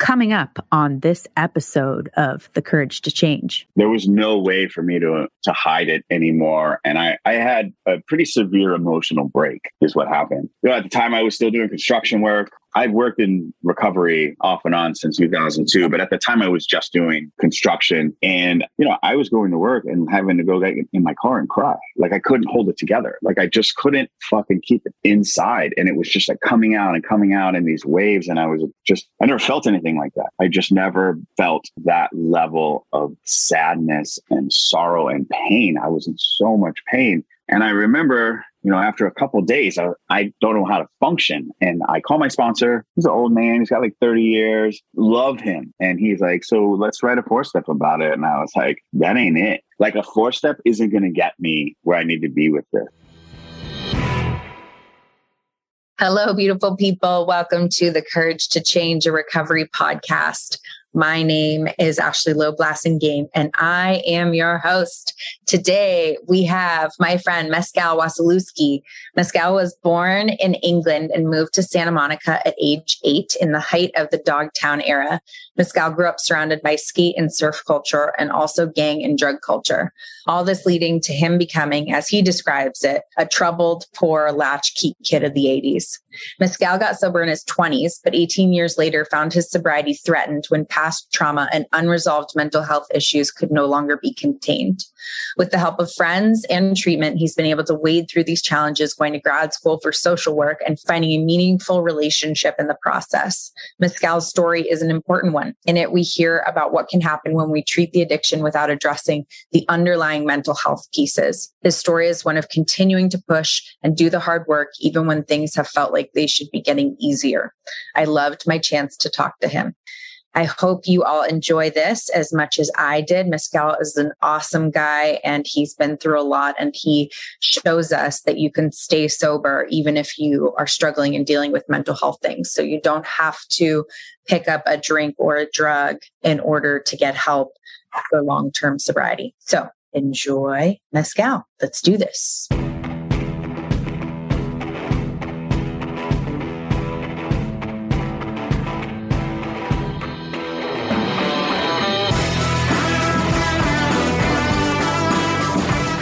coming up on this episode of The Courage to Change. There was no way for me to to hide it anymore. And I, I had a pretty severe emotional break, is what happened. You know, at the time I was still doing construction work. I've worked in recovery off and on since 2002, but at the time I was just doing construction. And, you know, I was going to work and having to go get in my car and cry. Like I couldn't hold it together. Like I just couldn't fucking keep it inside. And it was just like coming out and coming out in these waves. And I was just, I never felt anything like that. I just never felt that level of sadness and sorrow and pain. I was in so much pain. And I remember, you know, after a couple days, I, I, don't know how to function. And I call my sponsor. He's an old man. He's got like 30 years. Love him. And he's like, so let's write a four step about it. And I was like, that ain't it. Like a four step isn't going to get me where I need to be with this. Hello, beautiful people. Welcome to the Courage to Change a Recovery podcast. My name is Ashley Loeb Blassingame, and I am your host. Today, we have my friend Mescal Wasilewski. Mescal was born in England and moved to Santa Monica at age eight in the height of the Dogtown era. Mescal grew up surrounded by skate and surf culture and also gang and drug culture. All this leading to him becoming, as he describes it, a troubled, poor latchkey kid of the 80s. Mescal got sober in his 20s, but 18 years later found his sobriety threatened when past trauma and unresolved mental health issues could no longer be contained. With the help of friends and treatment, he's been able to wade through these challenges, going to grad school for social work and finding a meaningful relationship in the process. Mescal's story is an important one. In it, we hear about what can happen when we treat the addiction without addressing the underlying mental health pieces. His story is one of continuing to push and do the hard work, even when things have felt like they should be getting easier. I loved my chance to talk to him. I hope you all enjoy this as much as I did. Mescal is an awesome guy and he's been through a lot and he shows us that you can stay sober even if you are struggling and dealing with mental health things. So you don't have to pick up a drink or a drug in order to get help for long term sobriety. So enjoy Mescal. Let's do this.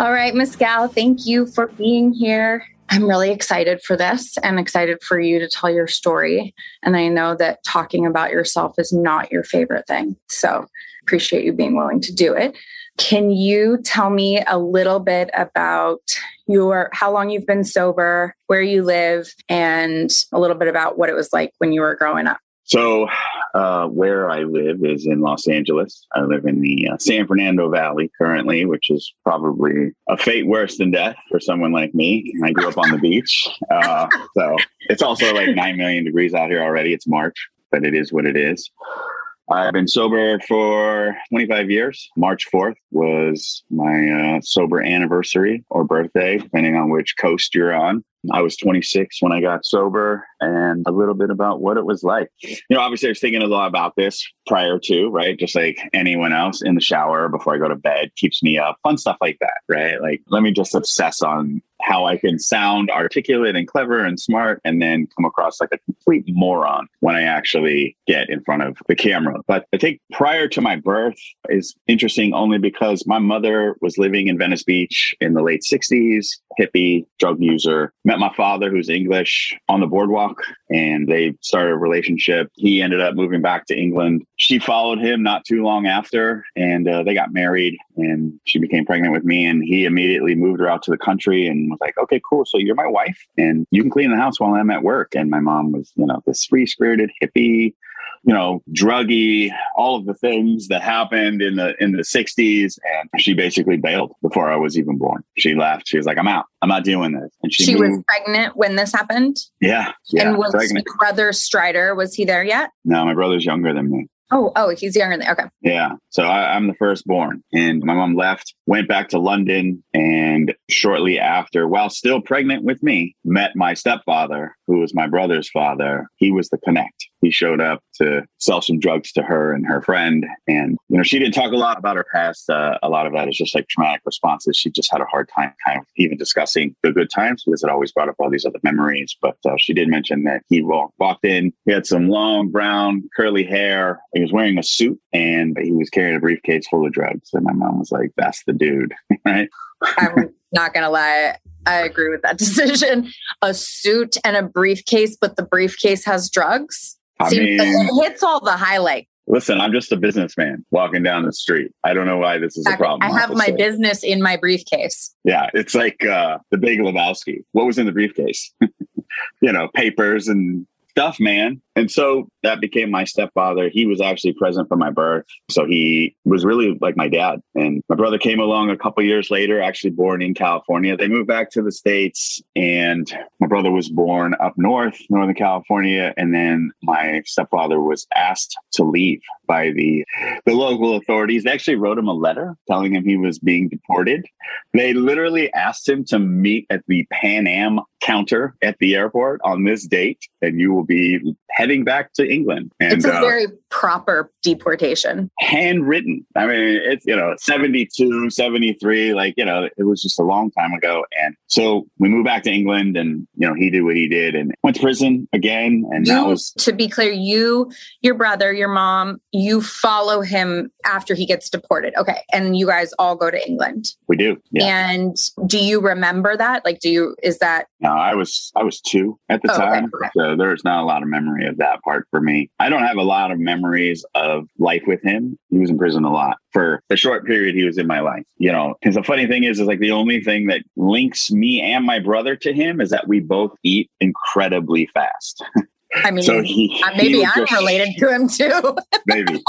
All right, Mescal, thank you for being here. I'm really excited for this and excited for you to tell your story. And I know that talking about yourself is not your favorite thing. So appreciate you being willing to do it. Can you tell me a little bit about your how long you've been sober, where you live, and a little bit about what it was like when you were growing up? So, uh, where I live is in Los Angeles. I live in the uh, San Fernando Valley currently, which is probably a fate worse than death for someone like me. I grew up on the beach. Uh, so, it's also like 9 million degrees out here already. It's March, but it is what it is. I've been sober for 25 years. March 4th was my uh, sober anniversary or birthday, depending on which coast you're on. I was 26 when I got sober and a little bit about what it was like. You know, obviously, I was thinking a lot about this prior to, right? Just like anyone else in the shower before I go to bed keeps me up, fun stuff like that, right? Like, let me just obsess on how I can sound articulate and clever and smart and then come across like a complete moron when I actually get in front of the camera. But I think prior to my birth is interesting only because my mother was living in Venice Beach in the late 60s, hippie, drug user, met my father who's English on the boardwalk and they started a relationship. He ended up moving back to England. She followed him not too long after and uh, they got married and she became pregnant with me and he immediately moved her out to the country and was like, okay, cool. So you're my wife and you can clean the house while I'm at work. And my mom was, you know, this free spirited hippie, you know, druggy, all of the things that happened in the in the 60s. And she basically bailed before I was even born. She left. She was like, I'm out. I'm not doing this. And she, she was pregnant when this happened? Yeah. yeah and was pregnant. brother Strider, was he there yet? No, my brother's younger than me. Oh, oh, he's younger than okay. Yeah. So I, I'm the firstborn, and my mom left, went back to London, and shortly after, while still pregnant with me, met my stepfather, who was my brother's father. He was the connect. He showed up to sell some drugs to her and her friend, and you know she didn't talk a lot about her past. Uh, a lot of that is just like traumatic responses. She just had a hard time kind of even discussing the good times because it always brought up all these other memories. But uh, she did mention that he walked in. He had some long brown curly hair. He was wearing a suit and he was carrying a briefcase full of drugs. And my mom was like, "That's the dude, right?" I'm not gonna lie. I agree with that decision. A suit and a briefcase, but the briefcase has drugs. I Seems- mean- it hits all the highlights. Listen, I'm just a businessman walking down the street. I don't know why this is a problem. I have my business in my briefcase. Yeah, it's like uh, the Big Lebowski. What was in the briefcase? you know, papers and stuff, man. And so that became my stepfather. He was actually present for my birth. So he was really like my dad. And my brother came along a couple years later, actually born in California. They moved back to the States, and my brother was born up north, Northern California. And then my stepfather was asked to leave by the, the local authorities. They actually wrote him a letter telling him he was being deported. They literally asked him to meet at the Pan Am counter at the airport on this date, and you will be heading back to England. And it's a uh, very proper deportation. handwritten. I mean, it's, you know, 72, 73, like, you know, it was just a long time ago. And so we moved back to England and, you know, he did what he did and went to prison again. And that was, to be clear, you, your brother, your mom, you follow him after he gets deported. Okay. And you guys all go to England. we do. Yeah. And do you remember that? Like, do you, is that, No, I was, I was two at the Oh, okay, time. okay. So there's not a lot of memory of that part for me. I don't have a lot of memories of life with him. He was in prison a lot for the short period he was in my life, you know, because the funny thing is, is like the only thing that links me and my brother to him is that we both eat incredibly fast. I mean, So he, uh, maybe would I'm just- related to him too. maybe.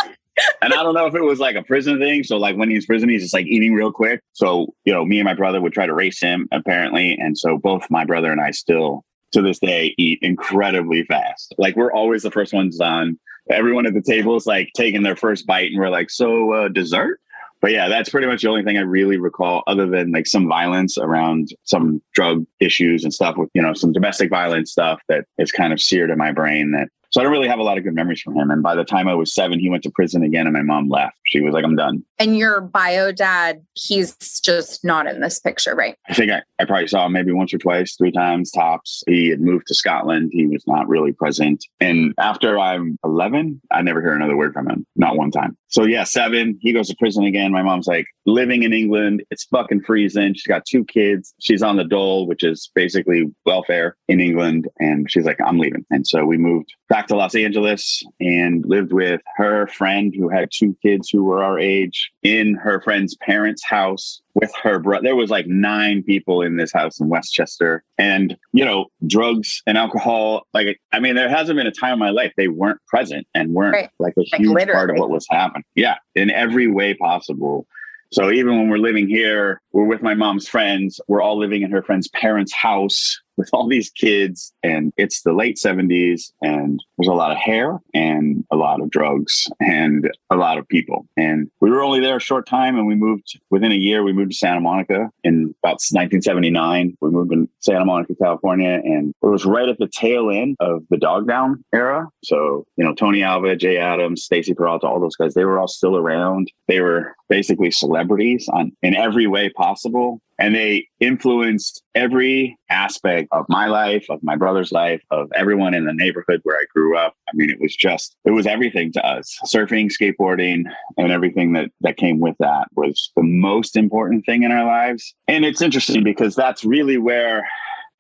And I don't know if it was like a prison thing. So like when he's prison, he's just like eating real quick. So, you know, me and my brother would try to race him apparently. And so both my brother and I still to this day eat incredibly fast. Like we're always the first ones on. Everyone at the table is like taking their first bite and we're like, so uh, dessert? But yeah, that's pretty much the only thing I really recall other than like some violence around some drug issues and stuff with, you know, some domestic violence stuff that is kind of seared in my brain that so I don't really have a lot of good memories from him. And by the time I was seven, he went to prison again and my mom left. She was like, I'm done. and your bio dad, he's just not in this picture, right? I think I, I probably saw him maybe once or twice, three times tops. He had moved to Scotland. He was not really present. And after I'm 11, I never hear another word from him, not one time. So yeah, seven, he goes to prison again. My mom's like living in England. It's fucking freezing. She's got two kids. She's on the dole, which is basically welfare in England. And she's like, I'm leaving. And so we moved back to Los Angeles and lived with her friend who had two kids who were our age in her friend's parents' house with her brother. There was like nine people in this house in Westchester, and you know, drugs and alcohol. Like, I mean, there hasn't been a time in my life they weren't present and weren't Right. like a Like, huge part of what was happening. Yeah, in every way possible. So even when we're living here, we're with my mom's friends. We're all living in her friend's parents' house with all these kids, and it's the late seventies, and there's a lot of hair and a lot of drugs and a lot of people. And we were only there a short time, and we moved within a year. We moved to Santa Monica in about 1979. We moved to Santa Monica, California, and it was right at the tail end of the Dogtown era. So you know, Tony Alva, Jay Adams, Stacy Peralta, all those guys, they were all still around. They were basically celebrities on in every way possible and they influenced every aspect of my life of my brother's life of everyone in the neighborhood where i grew up. I mean it was just it was everything to us. Surfing skateboarding and everything that that came with that was the most important thing in our lives. And it's interesting because that's really where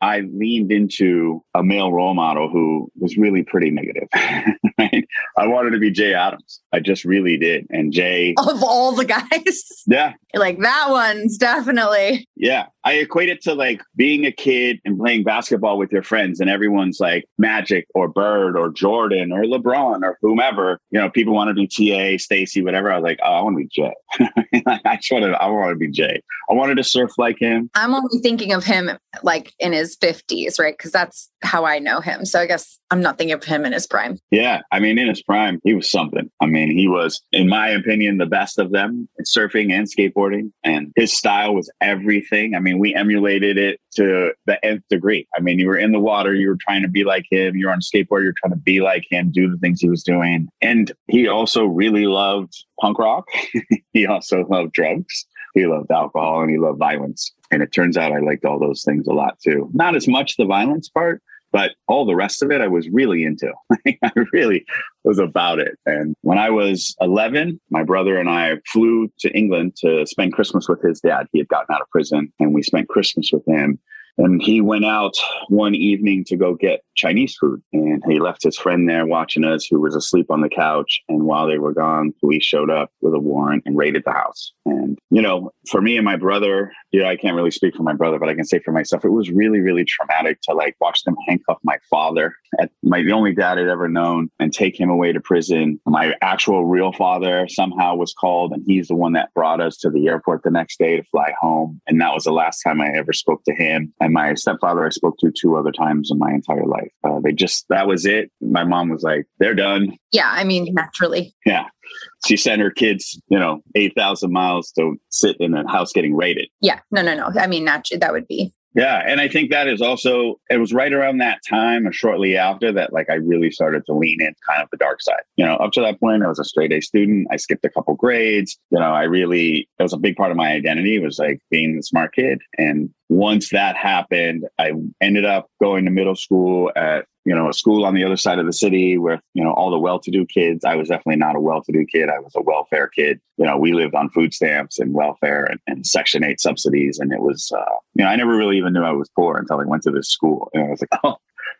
I leaned into a male role model who was really pretty negative. right? I wanted to be Jay Adams. I just really did. And Jay, Of all the guys, yeah, like that one's definitely. Yeah. I equate it to like being a kid and playing basketball with your friends, and everyone's like Magic or Bird or Jordan or LeBron or whomever. You know, people want to be TA, Stacy, whatever. I was like, oh, I want to be Jay. I just wanted, I want to be Jay. I wanted to surf like him. I'm only thinking of him like in his 50s, right? Because that's how I know him. So I guess I'm not thinking of him in his prime. Yeah. I mean, in his prime, he was something. I mean, he was, in my opinion, the best of them in surfing and skateboarding. And his style was everything. I mean, we emulated it to the nth degree. I mean, you were in the water, you were trying to be like him. You're on skateboard, you're trying to be like him, do the things he was doing. And he also really loved punk rock. he also loved drugs. He loved alcohol and he loved violence. And it turns out I liked all those things a lot too. Not as much the violence part, but all the rest of it I was really into. I really was about it. And when I was 11, my brother and I flew to England to spend Christmas with his dad. He had gotten out of prison and we spent Christmas with him. And he went out one evening to go get Chinese food. And he left his friend there watching us, who was asleep on the couch. And while they were gone, police showed up with a warrant and raided the house. And, you know, for me and my brother, yeah, I can't really speak for my brother, but I can say for myself, it was really, really traumatic to like watch them handcuff my father, at my the only dad I'd ever known, and take him away to prison. My actual real father somehow was called, and he's the one that brought us to the airport the next day to fly home. And that was the last time I ever spoke to him. And my stepfather, I spoke to two other times in my entire life. Uh, they just, that was it. My mom was like, they're done. Yeah. I mean, naturally. Yeah. She sent her kids, you know, 8,000 miles to sit in a house getting raided. Yeah. No, no, no. I mean, naturally, that would be. Yeah. And I think that is also, it was right around that time or shortly after that, like I really started to lean in kind of the dark side. You know, up to that point, I was a straight A student. I skipped a couple grades. You know, I really, it was a big part of my identity was like being the smart kid. And once that happened, I ended up going to middle school at you know a school on the other side of the city with you know all the well-to-do kids. I was definitely not a well-to-do kid. I was a welfare kid. You know, we lived on food stamps and welfare and, and Section Eight subsidies, and it was uh, you know I never really even knew I was poor until I went to this school, and I was like, oh,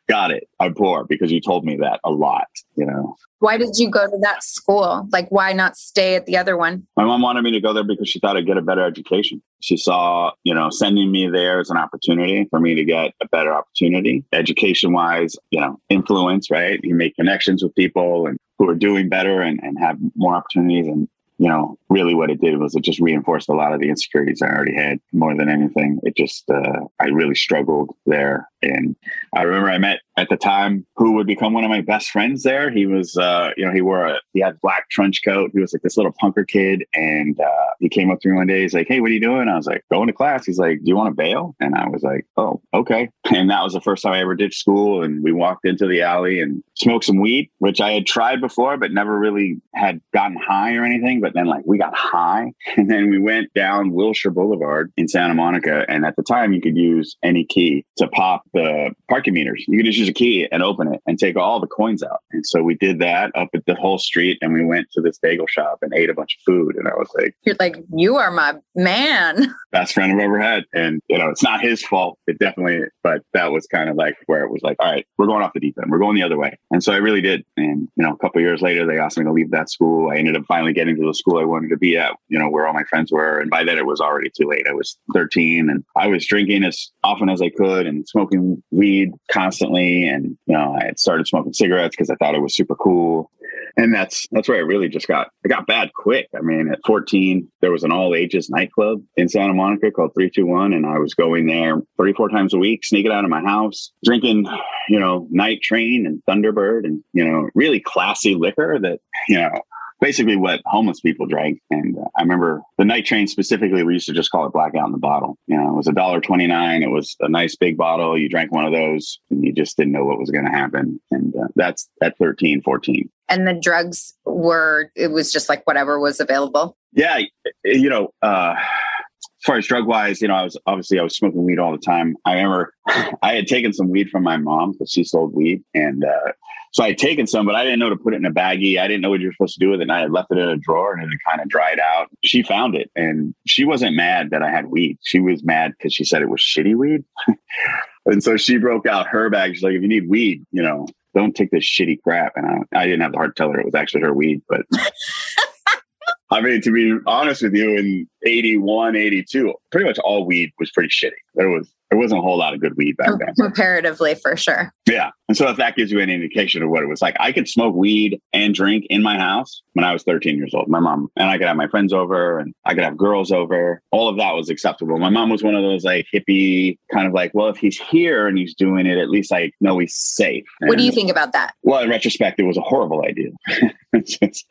got it. I'm poor because you told me that a lot. You know. Why did you go to that school? Like, why not stay at the other one? My mom wanted me to go there because she thought I'd get a better education. She saw, you know, sending me there as an opportunity for me to get a better opportunity, education wise, you know, influence, right? You make connections with people and who are doing better and, and have more opportunities. And you know, really what it did was it just reinforced a lot of the insecurities I already had more than anything. It just, uh, I really struggled there. And I remember I met at the time who would become one of my best friends there. He was, uh, you know, he wore a, he had black trench coat. He was like this little punker kid. And, uh, he came up to me one day. He's like, Hey, what are you doing? I was like, going to class. He's like, do you want to bail? And I was like, Oh, okay. And that was the first time I ever ditched school. And we walked into the alley and smoked some weed, which I had tried before, but never really had gotten high or anything. But then like we got high and then we went down Wilshire Boulevard in Santa Monica. And at the time you could use any key to pop the parking meters. You could just use a key and open it and take all the coins out. And so we did that up at the whole street and we went to this bagel shop and ate a bunch of food. And I was like, You're like, you are my man. Best friend I've ever had. And, you know, it's not his fault. It definitely, but that was kind of like where it was like, all right, we're going off the deep end. We're going the other way. And so I really did. And, you know, a couple years later, they asked me to leave that school. I ended up finally getting to the school I wanted to be at, you know, where all my friends were. And by then it was already too late. I was 13 and I was drinking as often as I could and smoking weed constantly. And, you know, I had started smoking cigarettes because I thought it was super cool. And that's that's where I really just got I got bad quick. I mean, at 14, there was an all ages nightclub in Santa Monica called 321. And I was going there three, four times a week, sneaking out of my house, drinking, you know, night train and Thunderbird and, you know, really classy liquor that, you know, basically what homeless people drank. And uh, I remember the night train specifically, we used to just call it blackout in the bottle. You know, it was a dollar twenty nine. It was a nice big bottle. You drank one of those and you just didn't know what was going to happen. And uh, that's at 13, 14. And the drugs were, it was just like whatever was available. Yeah. You know, uh, as far as drug wise, you know, I was obviously I was smoking weed all the time. I remember I had taken some weed from my mom because she sold weed, and uh, so I had taken some, but I didn't know to put it in a baggie. I didn't know what you're supposed to do with it. And I had left it in a drawer, and it kind of dried out. She found it, and she wasn't mad that I had weed. She was mad because she said it was shitty weed, and so she broke out her bag. She's like, "If you need weed, you know, don't take this shitty crap." And I, I didn't have the heart to tell her it was actually her weed, but. I, mean, to be honest with you, in 81, 82, pretty much all weed was pretty shitty. There was there wasn't a whole lot of good weed back then. Comparatively, for sure. Yeah. And so if that gives you any indication of what it was like, I could smoke weed and drink in my house when I was 13 years old. My mom and I could have my friends over and I could have girls over. All of that was acceptable. My mom was one of those like hippie kind of like, well, if he's here and he's doing it, at least I know he's safe. And, what do you think about that? Well, in retrospect, it was a horrible idea. it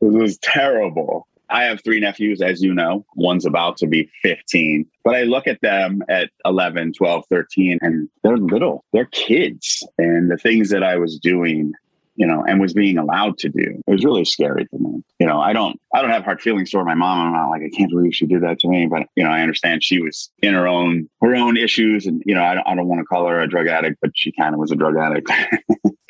was terrible. I have three nephews, as you know. One's about to be 15. But I look at them at 11, 12, 13, and they're little. They're kids. And the things that I was doing, you know, and was being allowed to do, it was really scary for me. You know, I don't I don't have hard feelings toward my mom. I'm not like, I can't believe she did that to me. But, you know, I understand she was in her own her own issues. And, you know, I don't, I don't want to call her a drug addict, but she kind of was a drug addict.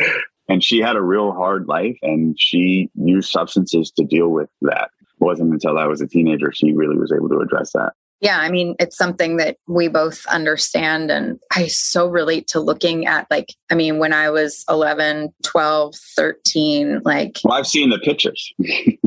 and she had a real hard life and she used substances to deal with that wasn't until I was a teenager she really was able to address that. Yeah, I mean, it's something that we both understand. And I so relate to looking at, like, I mean, when I was 11, 12, 13, like. Well, I've seen the pictures.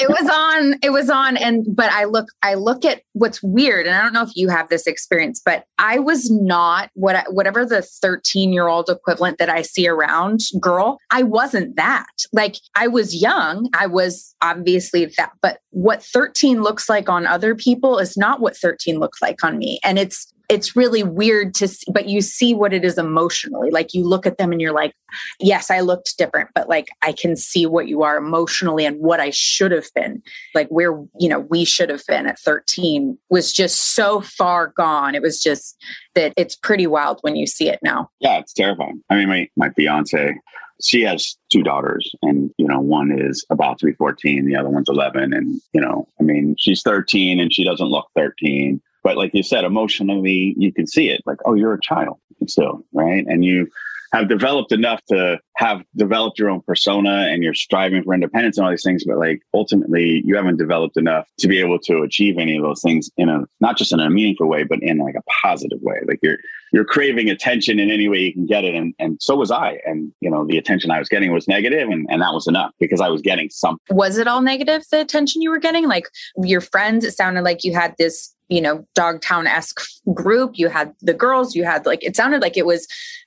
it was on it was on and but i look i look at what's weird and i don't know if you have this experience but i was not what I, whatever the 13 year old equivalent that i see around girl i wasn't that. Like i was young i was obviously that but what 13 looks like on other people is not what 13 looks like on me and it's it's really weird to see, but you see what it is emotionally. Like you look at them and you're like, yes, I looked different, but like I can see what you are emotionally and what I should have been. Like where, you know, we should have been at 13 was just so far gone. It was just that it's pretty wild when you see it now. Yeah, it's terrifying. I mean, my, my fiance, she has two daughters and you know one is about to be 14 the other one's 11 and you know i mean she's 13 and she doesn't look 13 but like you said, emotionally, you can see it like, oh, you're a child still, right? And you have developed enough to have developed your own persona and you're striving for independence and all these things, but like ultimately you haven't developed enough to be able to achieve any of those things in a not just in a meaningful way, but in like a positive way. Like you're you're craving attention in any way you can get it. And and so was I. And you know, the attention I was getting was negative and, and that was enough because I was getting something. Was it all negative, the attention you were getting? Like your friends, it sounded like you had this you know dogtown esque group. You had the girls you had like it sounded like it was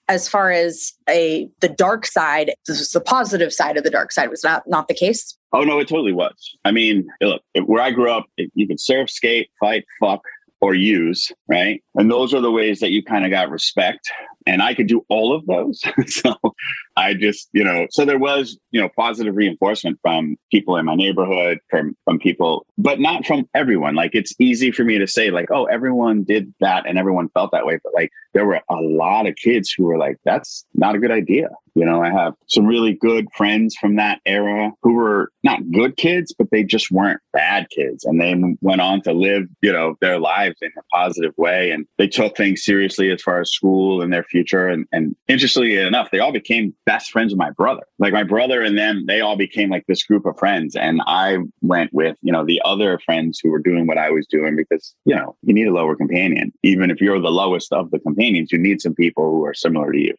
as far as a the dark side this was the positive side of the dark side. Was not not the case? Oh no it totally was. I mean look where i grew up you could surf skate fight fuck or use right? And those are the ways that you kind of got respect and I could do all of those. so I just, you know, so there was, you know, positive reinforcement from people in my neighborhood, from from people, but not from everyone. Like it's easy for me to say, like, oh, everyone did that and everyone felt that way. But like there were a lot of kids who were like, that's not a good idea. You know, I have some really good friends from that era who were not good kids, but they just weren't bad kids. And they went on to live, you know, their lives in a positive way. And they took things seriously as far as school and their future. And, and interestingly enough, they all became best friends with my brother. Like my brother and them, they all became like this group of friends. And I went with, you know, the other friends who were doing what I was doing because, you know, you need a lower companion. Even if you're the lowest of the companions, you need some people who are similar to you.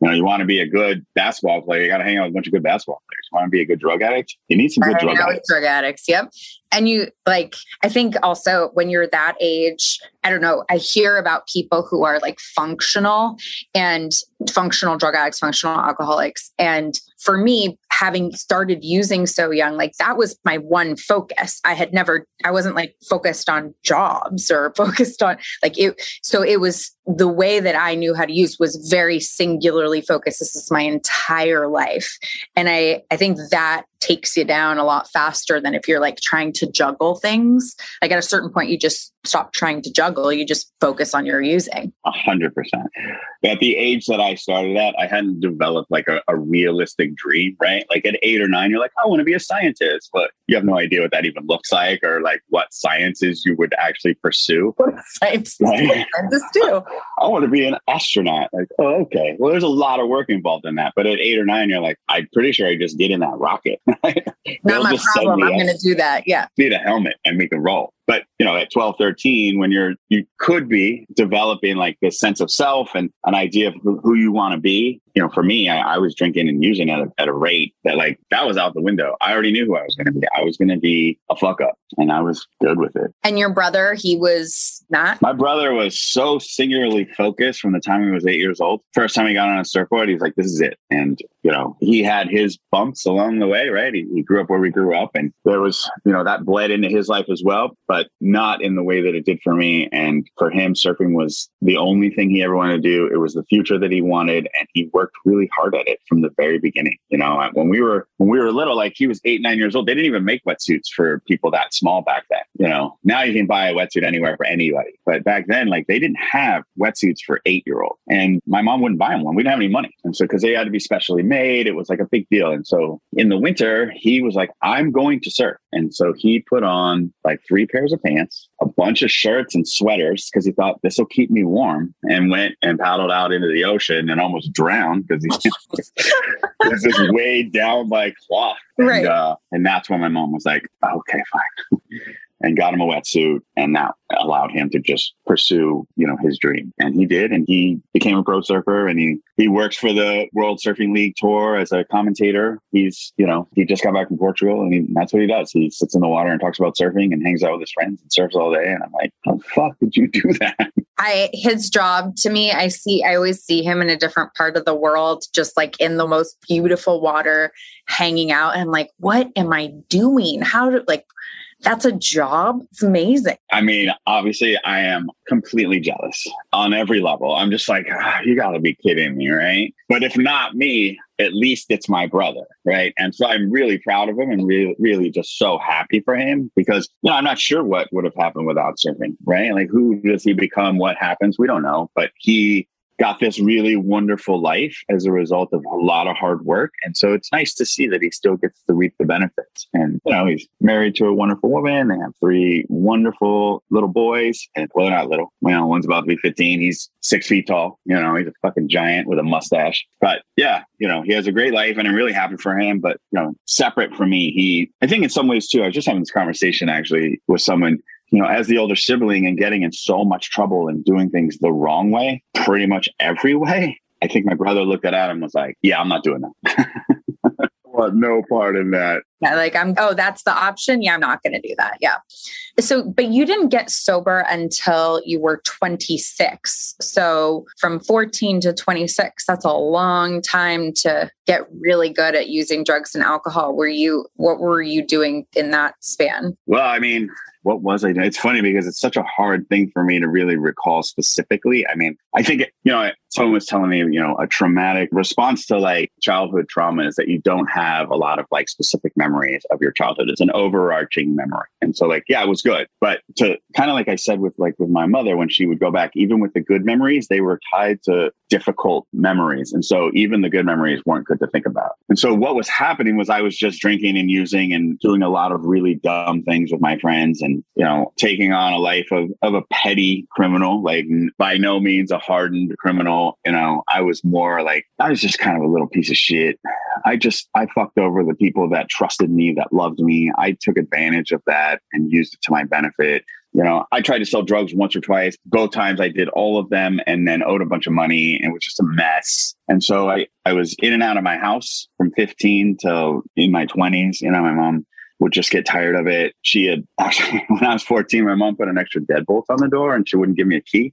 You know, you want to be a good basketball player, you got to hang out with a bunch of good basketball players. You want to be a good drug addict, you need some good drug addicts. Drug addicts, yep. And you like, I think also when you're that age, I don't know, I hear about people who are like functional and functional drug addicts, functional alcoholics. And for me, having started using so young, like that was my one focus. I had never, I wasn't like focused on jobs or focused on like it. So it was the way that I knew how to use was very singularly focused. This is my entire life. And I, I think that takes you down a lot faster than if you're like trying to juggle things. Like at a certain point, you just stop trying to juggle. You just focus on your using. A hundred percent. At the age that I started at, I hadn't developed like a, a, realistic dream, right? Like at eight or nine, you're like, I want to be a scientist, but you have no idea what that even looks like or like what sciences you would actually pursue. What science right? do? I want to be an astronaut. Like, oh, okay. Well, there's a lot of work involved in that. But at eight or nine, you're like, I'm pretty sure I just get in that rocket. Not my problem. I'm going to do that. Yeah. Need a helmet and we can roll. But, you know, at 12, 13, when you're, you could be developing like this sense of self and an idea of who, who you want to be, you know, for me, I, I was drinking and using at a, at a rate that like that was out the window. I already knew who I was going to be. I was going to be a fuck up and I was good with it. And your brother, he was not? My brother was so singularly focused from the time he was eight years old. First time he got on a surfboard, he's like, this is it. And, you know, he had his bumps along the way, right? He, he grew up where we grew up and there was, you know, that bled into his life as well, but not in the way that it did for me. And for him, surfing was the only thing he ever wanted to do. It was the future that he wanted. And he worked really hard at it from the very beginning. You know, when we were, when we were little, like he was eight, nine years old, they didn't even make wetsuits for people that small back then. You know, now you can buy a wetsuit anywhere for anybody. But back then, like they didn't have wetsuits for eight year old, And my mom wouldn't buy them one. We didn't have any money. And so, because they had to be specially made, it was like a big deal. And so in the winter, he was like, I'm going to surf. And so he put on like three pairs of pants, a bunch of shirts and sweaters because he thought this will keep me warm and went and paddled out into the ocean and almost drowned because he was just weighed down by cloth. And, Right. uh, and that's when my mom was like, okay, fine. And got him a wetsuit and that allowed him to just pursue you know his dream and he did and he became a pro surfer and he he works for the world surfing league tour as a commentator he's you know he just got back from portugal and he, that's what he does he sits in the water and talks about surfing and hangs out with his friends and surfs all day and i'm like how the fuck did you do that I his job to me, I see I always see him in a different part of the world, just like in the most beautiful water, hanging out. And like, what am I doing? How do like that's a job? It's amazing. I mean, obviously, I am completely jealous on every level. I'm just like, ah, you got to be kidding me, right? But if not me, at least it's my brother, right? And so I'm really proud of him and really, really just so happy for him because, you know, I'm not sure what would have happened without surfing, right? Like, who does he become? What happens? We don't know. But he got this really wonderful life as a result of a lot of hard work. And so it's nice to see that he still gets to reap the benefits. And, you know, he's married to a wonderful woman. They have three wonderful little boys. And well, they're not little. Well, one's about to be 15. He's six feet tall. You know, he's a fucking giant with a mustache. But yeah, you know, he has a great life and I'm really happy for him. But, you know, separate from me, he, I think in some ways too, I was just having this conversation actually with someone you know, as the older sibling and getting in so much trouble and doing things the wrong way, pretty much every way. I think my brother looked at Adam was like, Yeah, I'm not doing that. well, no part in that. Yeah, like I'm oh, that's the option. Yeah, I'm not gonna do that. Yeah. So, but you didn't get sober until you were 26. So from 14 to 26, that's a long time to get really good at using drugs and alcohol. Were you what were you doing in that span? Well, I mean, what was I doing? It's funny because it's such a hard thing for me to really recall specifically. I mean, I think, you know, someone was telling me, you know, a traumatic response to like childhood trauma is that you don't have a lot of like specific memories of your childhood. It's an overarching memory. And so like, yeah, it was good. But to kind of like I said with like with my mother, when she would go back, even with the good memories, they were tied to difficult memories. And so even the good memories weren't good to think about. And so what was happening was I was just drinking and using and doing a lot of really dumb things with my friends and, you know, taking on a life of, of a petty criminal, like by no means a hardened criminal. You know, I was more like, I was just kind of a little piece of shit. I just, I fucked over the people that trusted me, that loved me. I took advantage of that and used it to my benefit. You know, I tried to sell drugs once or twice. Both times I did all of them and then owed a bunch of money and it was just a mess. And so I, I was in and out of my house from 15 till in my 20s. You know, my mom would just get tired of it. She had actually, when I was 14, my mom put an extra deadbolt on the door and she wouldn't give me a key.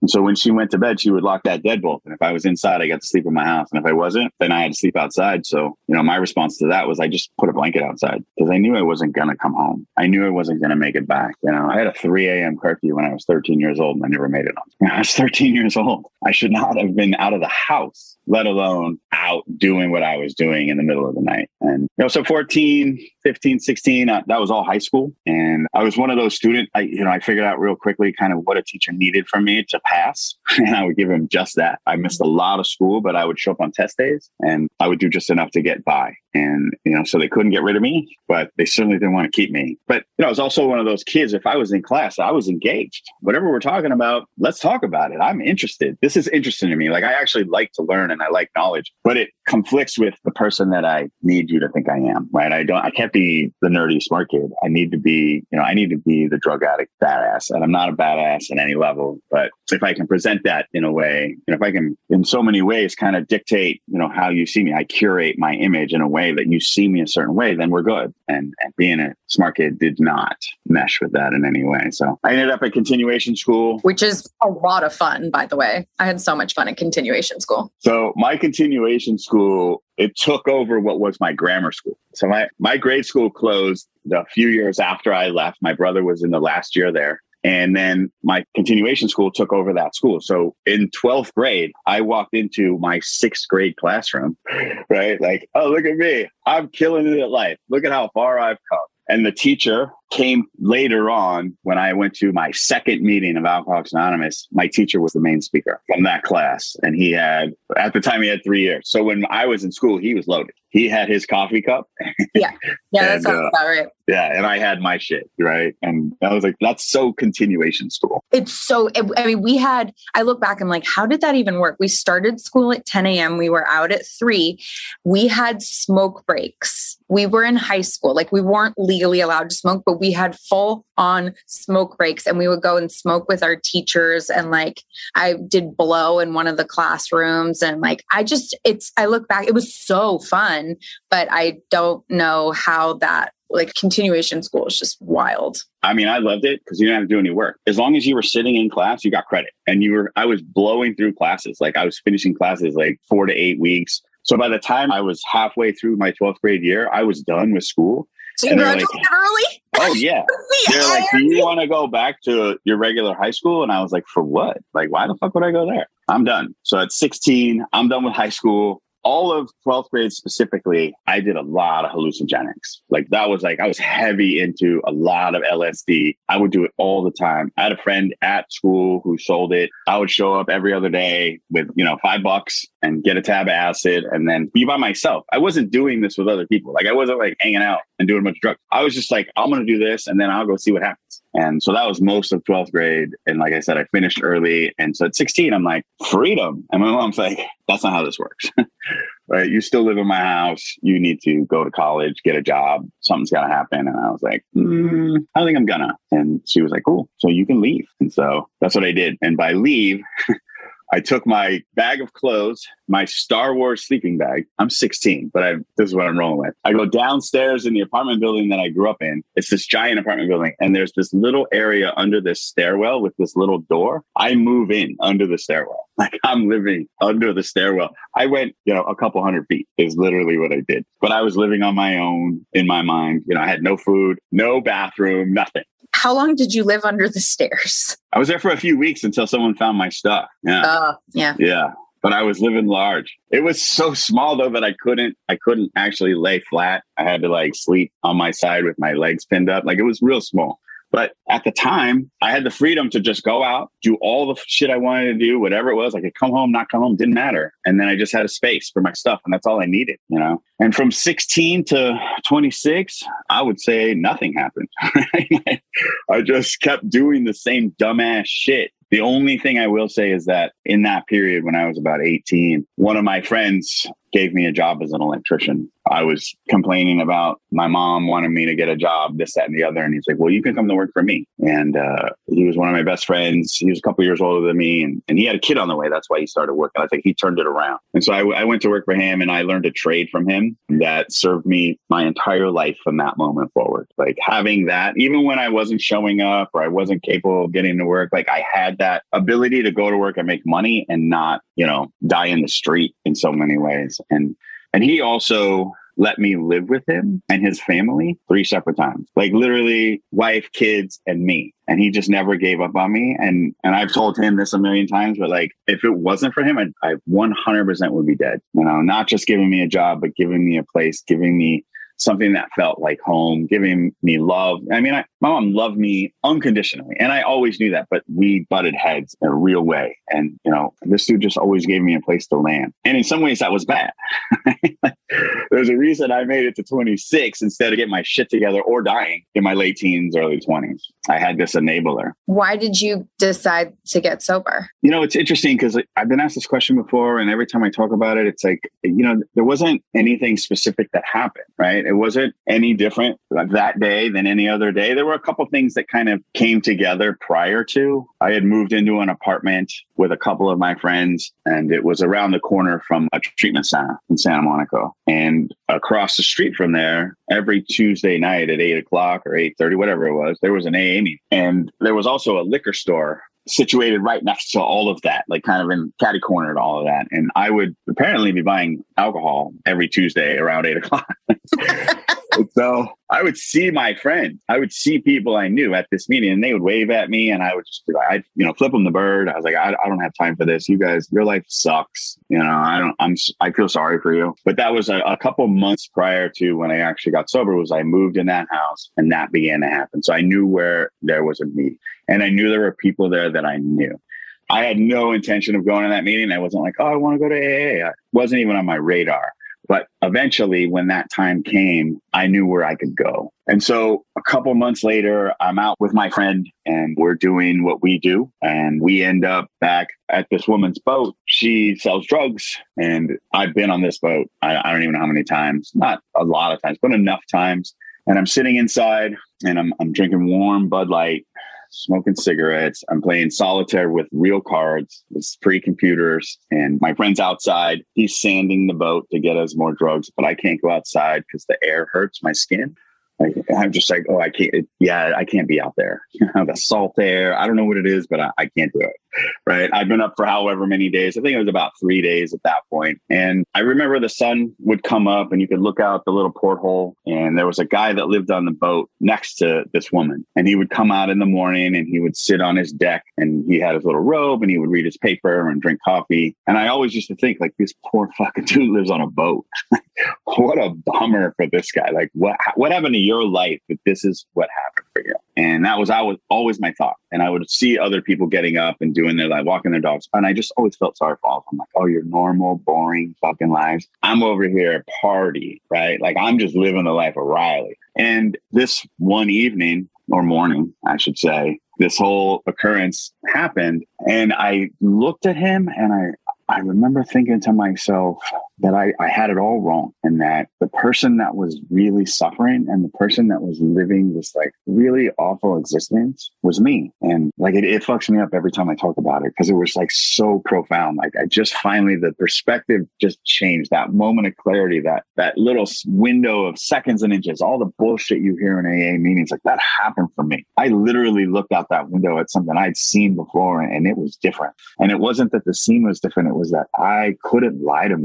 And so when she went to bed, she would lock that deadbolt. And if I was inside, I got to sleep in my house. And if I wasn't, then I had to sleep outside. So, you know, my response to that was I just put a blanket outside because I knew I wasn't going to come home. I knew I wasn't going to make it back. You know, I had a 3 a.m. curfew when I was 13 years old and I never made it on. When I was 13 years old. I should not have been out of the house, let alone out doing what I was doing in the middle of the night. And, you know, so 14, 15, 16, uh, that was all high school. And I was one of those students, I, you know, I figured out real quickly kind of what a teacher needed from me to pass. And I would give him just that. I missed a lot of school, but I would show up on test days and I would do just enough to get by. And, you know, so they couldn't get rid of me, but they certainly didn't want to keep me. But, you know, I was also one of those kids. If I was in class, I was engaged. Whatever we're talking about, let's talk about it. I'm interested. This is interesting to me. Like, I actually like to learn and I like knowledge, but it conflicts with the person that I need you to think I am, right? I don't, I can't be the nerdy smart kid. I need to be, you know, I need to be the drug addict badass. And I'm not a badass at any level, but if I can present that in a way, you know, if I can in so many ways kind of dictate, you know, how you see me, I curate my image in a way that you see me a certain way, then we're good. And, and being a smart kid did not mesh with that in any way. So I ended up at continuation school, which is a lot of fun, by the way. I had so much fun at continuation school. So my continuation school, it took over what was my grammar school. So my, my grade school closed a few years after I left. My brother was in the last year there. And then my continuation school took over that school. So in 12th grade, I walked into my sixth grade classroom, right? Like, oh, look at me. I'm killing it at life. Look at how far I've come. And the teacher came later on when I went to my second meeting of Alcoholics Anonymous. My teacher was the main speaker from that class. And he had, at the time, he had three years. So when I was in school, he was loaded. He had his coffee cup. Yeah. Yeah, that sounds uh, about right. Yeah. And I had my shit. Right. And I was like, that's so continuation school. It's so, I mean, we had, I look back and like, how did that even work? We started school at 10 a.m., we were out at three. We had smoke breaks. We were in high school. Like, we weren't legally allowed to smoke, but we had full on smoke breaks and we would go and smoke with our teachers and like I did blow in one of the classrooms and like I just it's I look back it was so fun but I don't know how that like continuation school is just wild. I mean, I loved it because you didn't have to do any work. As long as you were sitting in class, you got credit. And you were, I was blowing through classes. Like I was finishing classes like four to eight weeks. So by the time I was halfway through my 12th grade year, I was done with school. So you graduated like, early? Oh yeah. They're like, do you want to go back to your regular high school? And I was like, for what? Like, why the fuck would I go there? I'm done. So at 16, I'm done with high school all of 12th grade specifically, I did a lot of hallucinogenics. Like that was like, I was heavy into a lot of LSD. I would do it all the time. I had a friend at school who sold it. I would show up every other day with, you know, five bucks and get a tab of acid and then be by myself. I wasn't doing this with other people. Like I wasn't like hanging out and doing of drugs. I was just like, I'm going to do this and then I'll go see what happens. And so that was most of 12th grade. And like I said, I finished early. And so at 16, I'm like, freedom. And my mom's like, that's not how this works. right? You still live in my house. You need to go to college, get a job. Something's got to happen. And I was like, mm, I think I'm gonna. And she was like, cool. So you can leave. And so that's what I did. And by leave, I took my bag of clothes, my Star Wars sleeping bag. I'm 16, but I, this is what I'm rolling with. I go downstairs in the apartment building that I grew up in. It's this giant apartment building, and there's this little area under this stairwell with this little door. I move in under the stairwell. Like I'm living under the stairwell. I went, you know, a couple hundred feet is literally what I did. But I was living on my own in my mind. You know, I had no food, no bathroom, nothing how long did you live under the stairs? I was there for a few weeks until someone found my stuff. Yeah. Uh, yeah. Yeah. But I was living large. It was so small though that I couldn't I couldn't actually lay flat. I had to like sleep on my side with my legs pinned up. Like it was real small. But at the time, I had the freedom to just go out, do all the shit I wanted to do, whatever it was. I could come home, not come home, didn't matter. And then I just had a space for my stuff, and that's all I needed, you know. And from 16 to 26, I would say nothing happened. I just kept doing the same dumbass shit the only thing I will say is that in that period when I was about 18, one of my friends gave me a job as an electrician. I was complaining about my mom wanting me to get a job, this, that, and the other. And he's like, well, you can come to work for me. And uh, he was one of my best friends. He was a couple years older than me. And, and he had a kid on the way. That's why he started working. I think he turned it around. And so I, I went to work for him and I learned a trade from him that served me my entire life from that moment forward. Like having that, even when I wasn't showing up or I wasn't capable of getting to work, like I had that ability to go to work and make money and not, you know, die in the street in so many ways. And and he also let me live with him and his family three separate times. Like literally wife, kids, and me. And he just never gave up on me. And and I've told him this a million times, but like if it wasn't for him, I, I 100% would be dead. You know, not just giving me a job, but giving me a place, giving me something that felt like home, giving me love. I mean, I, my mom loved me unconditionally, and I always knew that, but we butted heads in a real way. And, you know, this dude just always gave me a place to land. And in some ways, that was bad. There's a reason I made it to 26 instead of getting my shit together or dying in my late teens, early 20s. I had this enabler. Why did you decide to get sober? You know, it's interesting because I've been asked this question before, and every time I talk about it, it's like, you know, there wasn't anything specific that happened, right? It wasn't any different that day than any other day. There were a couple things that kind of came together prior to. I had moved into an apartment with a couple of my friends, and it was around the corner from a treatment center in Santa Monica. And across the street from there, every Tuesday night at eight o'clock or eight thirty, whatever it was, there was an AA meeting, and there was also a liquor store situated right next to all of that, like kind of in catty corner to all of that. And I would apparently be buying alcohol every Tuesday around eight o'clock. so I would see my friends. I would see people I knew at this meeting, and they would wave at me, and I would just, be like I, you know, flip them the bird. I was like, I, I don't have time for this. You guys, your life sucks. You know, I don't. I'm. I feel sorry for you. But that was a, a couple months prior to when I actually got sober. Was I moved in that house, and that began to happen. So I knew where there was a meeting, and I knew there were people there that I knew. I had no intention of going to that meeting. I wasn't like, oh, I want to go to AA. It wasn't even on my radar. But eventually, when that time came, I knew where I could go. And so a couple months later, I'm out with my friend and we're doing what we do. And we end up back at this woman's boat. She sells drugs. And I've been on this boat, I, I don't even know how many times, not a lot of times, but enough times. And I'm sitting inside and I'm, I'm drinking warm Bud Light smoking cigarettes. I'm playing solitaire with real cards, with free computers, and my friend's outside. He's sanding the boat to get us more drugs, but I can't go outside because the air hurts my skin. I'm just like, oh, I can't. Yeah, I can't be out there. The salt air. I don't know what it is, but I, I, can't do it. Right. I've been up for however many days. I think it was about three days at that point. And I remember the sun would come up, and you could look out the little porthole, and there was a guy that lived on the boat next to this woman, and he would come out in the morning, and he would sit on his deck, and he had his little robe, and he would read his paper and drink coffee. And I always used to think, like, this poor fucking dude lives on a boat. what a bummer for this guy. Like, what what happened to your life that this is what happened for you? And that was I was always my thought. And I would see other people getting up and doing their like walking their dogs. And I just always felt sorry for all of them. I'm like, oh, your normal, boring fucking lives. I'm over here party, right? Like I'm just living the life of Riley. And this one evening or morning, I should say, this whole occurrence happened. And I looked at him and I I remember thinking to myself that I, I had it all wrong and that the person that was really suffering and the person that was living this like really awful existence was me. And like it, it fucks me up every time I talk about it because it was like so profound. Like I just finally, the perspective just changed that moment of clarity, that, that little window of seconds and inches, all the bullshit you hear in AA meetings, like that happened for me. I literally looked out that window at something I'd seen before and it was different. And it wasn't that the scene was different. It was that I couldn't lie to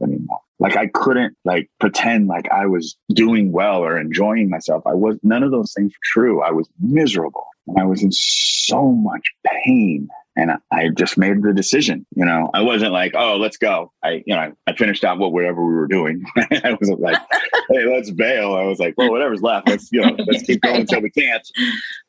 myself anymore. Like I couldn't like pretend like I was doing well or enjoying myself. I was none of those things were true. I was miserable and I was in so much pain and I just made the decision. You know, I wasn't like, oh, let's go. I, you know, I finished out what whatever we were doing. I wasn't like, hey, let's bail. I was like, well, whatever's left, let's you know, let's keep going until we can't.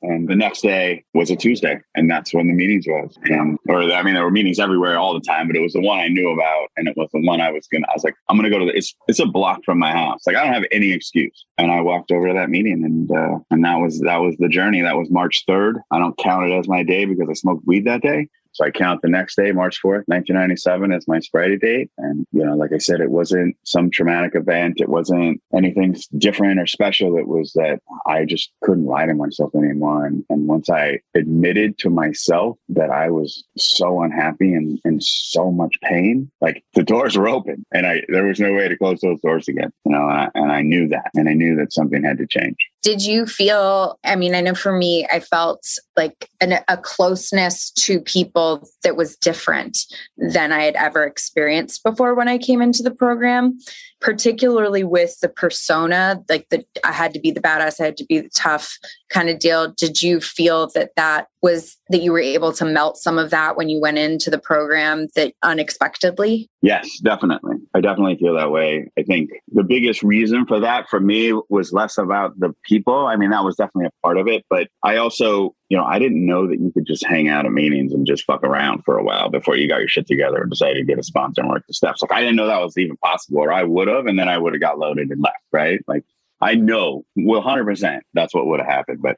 And the next day was a Tuesday, and that's when the meetings was. And or I mean, there were meetings everywhere all the time, but it was the one I knew about, and it was the one I was gonna. I was like, I'm gonna go to the. It's it's a block from my house. Like I don't have any excuse. And I walked over to that meeting, and uh, and that was that was the journey. That was March 3rd. I don't count it as my day because I smoked weed that day. So I count the next day, March 4th, 1997 as my sobriety date. And, you know, like I said, it wasn't some traumatic event. It wasn't anything different or special. It was that I just couldn't lie to myself anymore. And, and once I admitted to myself that I was so unhappy and in so much pain, like the doors were open and I, there was no way to close those doors again, you know, and I, and I knew that. And I knew that something had to change. Did you feel, I mean, I know for me, I felt like an, a closeness to people that was different than I had ever experienced before when I came into the program, particularly with the persona, like the I had to be the badass, I had to be the tough kind of deal. Did you feel that that was that you were able to melt some of that when you went into the program that unexpectedly? Yes, definitely. I definitely feel that way. I think the biggest reason for that for me was less about the people. I mean, that was definitely a part of it, but I also you know, I didn't know that you could just hang out at meetings and just fuck around for a while before you got your shit together and decided to get a sponsor and work the steps. Like I didn't know that was even possible, or I would have, and then I would have got loaded and left. Right? Like I know, well, hundred percent, that's what would have happened. But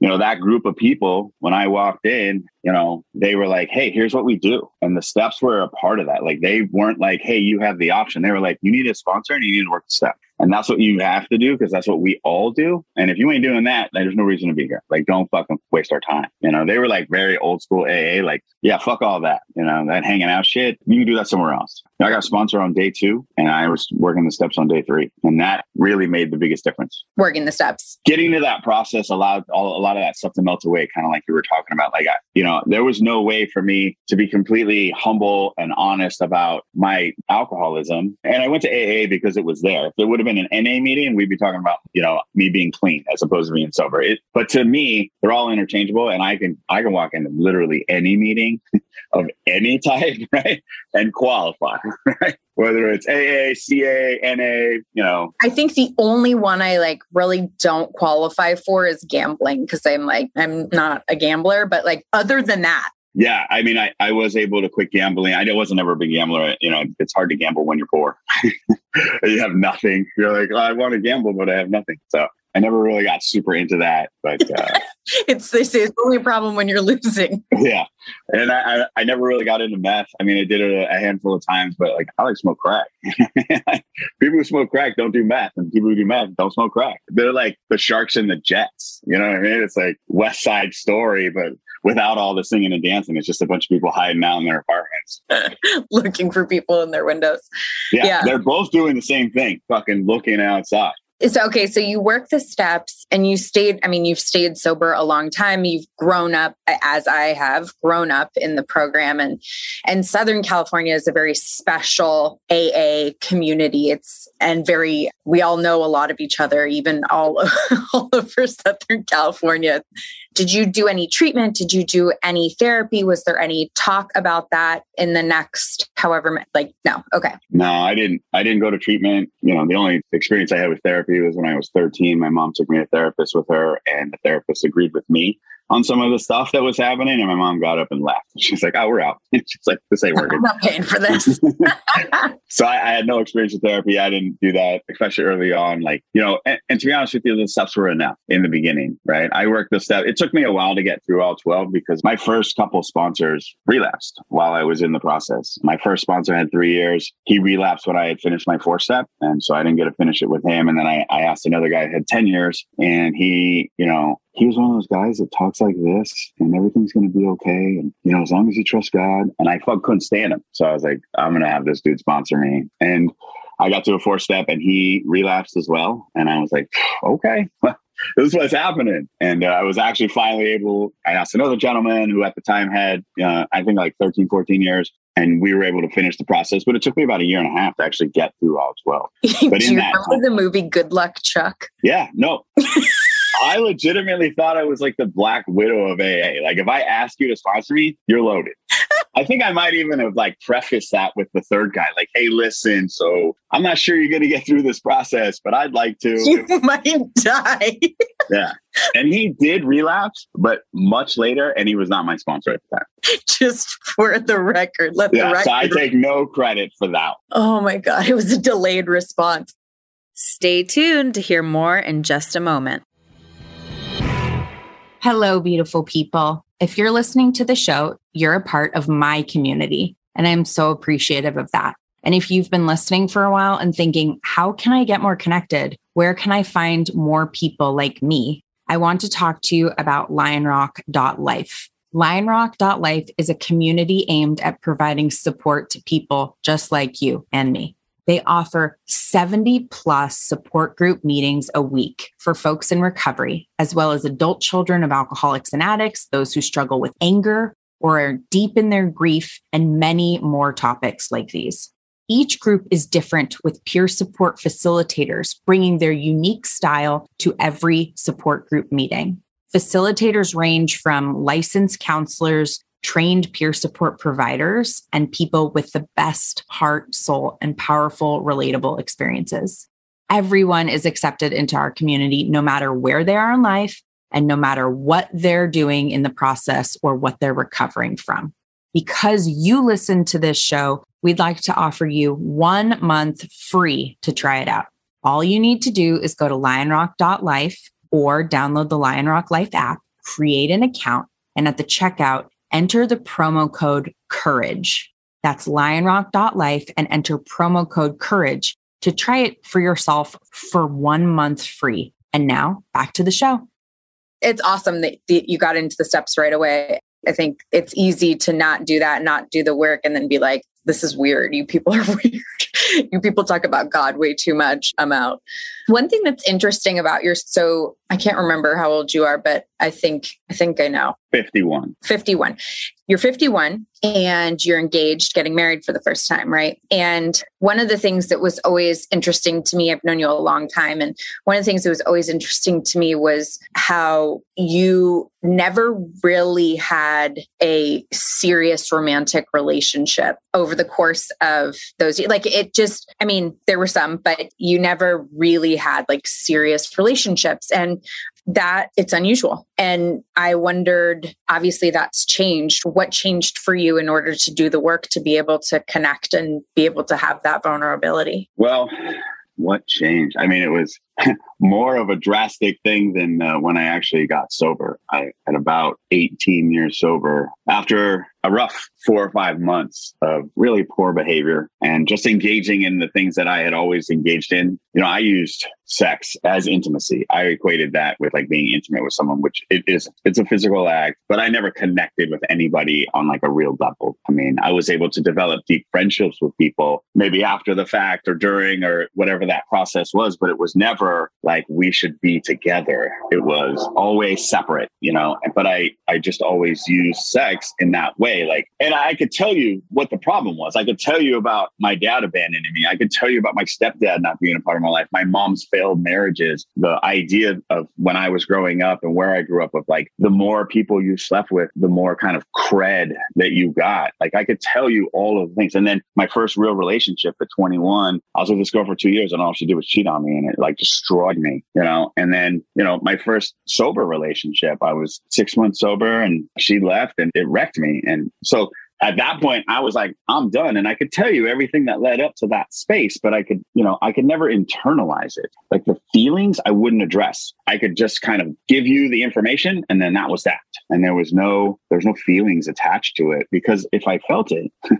you know, that group of people, when I walked in, you know, they were like, hey, here's what we do. And the steps were a part of that. Like they weren't like, hey, you have the option. They were like, you need a sponsor and you need to work the step. And that's what you have to do because that's what we all do. And if you ain't doing that, there's no reason to be here. Like, don't fucking waste our time. You know, they were like very old school AA, like, yeah, fuck all that. You know, that hanging out shit, you can do that somewhere else. I got sponsored on day two and I was working the steps on day three. And that really made the biggest difference. Working the steps. Getting to that process allowed all, a lot of that stuff to melt away, kind of like you were talking about. Like, I, you know, there was no way for me to be completely humble and honest about my alcoholism. And I went to AA because it was there. If it would have been an NA meeting, we'd be talking about, you know, me being clean as opposed to being sober. It, but to me, they're all interchangeable and I can, I can walk into literally any meeting of any type, right? And qualify, right? Whether it's AA, CA, NA, you know. I think the only one I like really don't qualify for is gambling because I'm like, I'm not a gambler, but like other than that, yeah, I mean, I, I was able to quit gambling. I wasn't ever a big gambler. You know, it's hard to gamble when you're poor. you have nothing. You're like, oh, I want to gamble, but I have nothing. So I never really got super into that. But uh, it's they say it's only a problem when you're losing. Yeah, and I, I, I never really got into meth. I mean, I did it a, a handful of times, but like I like smoke crack. people who smoke crack don't do meth, and people who do meth don't smoke crack. They're like the sharks and the jets. You know what I mean? It's like West Side Story, but without all the singing and dancing. It's just a bunch of people hiding out in their apartments, looking for people in their windows. Yeah, yeah, they're both doing the same thing, fucking looking outside. So, okay, so you work the steps and you stayed, I mean, you've stayed sober a long time. You've grown up as I have grown up in the program and and Southern California is a very special AA community. It's and very we all know a lot of each other even all all over Southern California. Did you do any treatment? Did you do any therapy? Was there any talk about that in the next however like no. Okay. No, I didn't I didn't go to treatment. You know, the only experience I had with therapy was when I was 13. My mom took me to a therapist with her and the therapist agreed with me on some of the stuff that was happening. And my mom got up and left. She's like, oh, we're out. She's like, this ain't working. I'm not paying for this. so I, I, had no experience with therapy. I didn't do that, especially early on. Like, you know, and, and, to be honest with you, the steps were enough in the beginning, right? I worked the step. It took me a while to get through all 12 because my first couple sponsors relapsed while I was in the process. My first sponsor had three years. He relapsed when I had finished my four step. And so I didn't get to finish it with him. And then I, I asked another guy had 10 years and he, you know, he was one of those guys that talks like this and everything's going to be okay. And, you know, as long as you trust God. And I fuck couldn't stand him. So I was like, I'm going to have this dude sponsor me. And I got to a four step and he relapsed as well. And I was like, okay, this is what's happening. And uh, I was actually finally able, I asked another gentleman who at the time had, uh, I think like 13, 14 years. And we were able to finish the process, but it took me about a year and a half to actually get through all 12. But in that time, the movie Good Luck Chuck? Yeah, no. I legitimately thought I was like the black widow of AA. Like if I ask you to sponsor me, you're loaded. I think I might even have like prefaced that with the third guy, like, "Hey, listen, so I'm not sure you're going to get through this process, but I'd like to." You might die. yeah, and he did relapse, but much later, and he was not my sponsor at the time. Just for the record, let yeah, the record. So I take no credit for that. Oh my god, it was a delayed response. Stay tuned to hear more in just a moment. Hello, beautiful people. If you're listening to the show, you're a part of my community, and I'm so appreciative of that. And if you've been listening for a while and thinking, how can I get more connected? Where can I find more people like me? I want to talk to you about lionrock.life. Lionrock.life is a community aimed at providing support to people just like you and me. They offer 70 plus support group meetings a week for folks in recovery, as well as adult children of alcoholics and addicts, those who struggle with anger or are deep in their grief, and many more topics like these. Each group is different with peer support facilitators bringing their unique style to every support group meeting. Facilitators range from licensed counselors trained peer support providers and people with the best heart, soul, and powerful, relatable experiences. Everyone is accepted into our community, no matter where they are in life and no matter what they're doing in the process or what they're recovering from. Because you listen to this show, we'd like to offer you one month free to try it out. All you need to do is go to lionrock.life or download the Lionrock Life app, create an account, and at the checkout, enter the promo code COURAGE. That's lionrock.life and enter promo code COURAGE to try it for yourself for one month free. And now back to the show. It's awesome that you got into the steps right away. I think it's easy to not do that, not do the work, and then be like, this is weird. You people are weird. you people talk about God way too much. I'm out. One thing that's interesting about your so I can't remember how old you are, but I think I think I know. 51. 51. You're 51 and you're engaged, getting married for the first time, right? And one of the things that was always interesting to me, I've known you a long time, and one of the things that was always interesting to me was how you never really had a serious romantic relationship over the course of those years. like it just i mean there were some but you never really had like serious relationships and that it's unusual. And I wondered, obviously, that's changed. What changed for you in order to do the work to be able to connect and be able to have that vulnerability? Well, what changed? I mean, it was more of a drastic thing than uh, when I actually got sober. I at about 18 years sober after a rough four or five months of really poor behavior and just engaging in the things that I had always engaged in. You know, I used sex as intimacy. I equated that with like being intimate with someone, which it is, it's a physical act, but I never connected with anybody on like a real level. I mean, I was able to develop deep friendships with people maybe after the fact or during or whatever that process was, but it was never like we should be together. It was always separate, you know, but I, I just always used sex in that way like, and I could tell you what the problem was. I could tell you about my dad abandoning me. I could tell you about my stepdad not being a part of my life, my mom's failed marriages, the idea of when I was growing up and where I grew up of like the more people you slept with, the more kind of cred that you got. Like I could tell you all of the things. And then my first real relationship at 21, I was with this girl for two years and all she did was cheat on me and it like destroyed me, you know? And then, you know, my first sober relationship, I was six months sober and she left and it wrecked me. And so at that point, I was like, I'm done. And I could tell you everything that led up to that space, but I could, you know, I could never internalize it. Like the feelings I wouldn't address. I could just kind of give you the information and then that was that. And there was no, there's no feelings attached to it because if I felt it,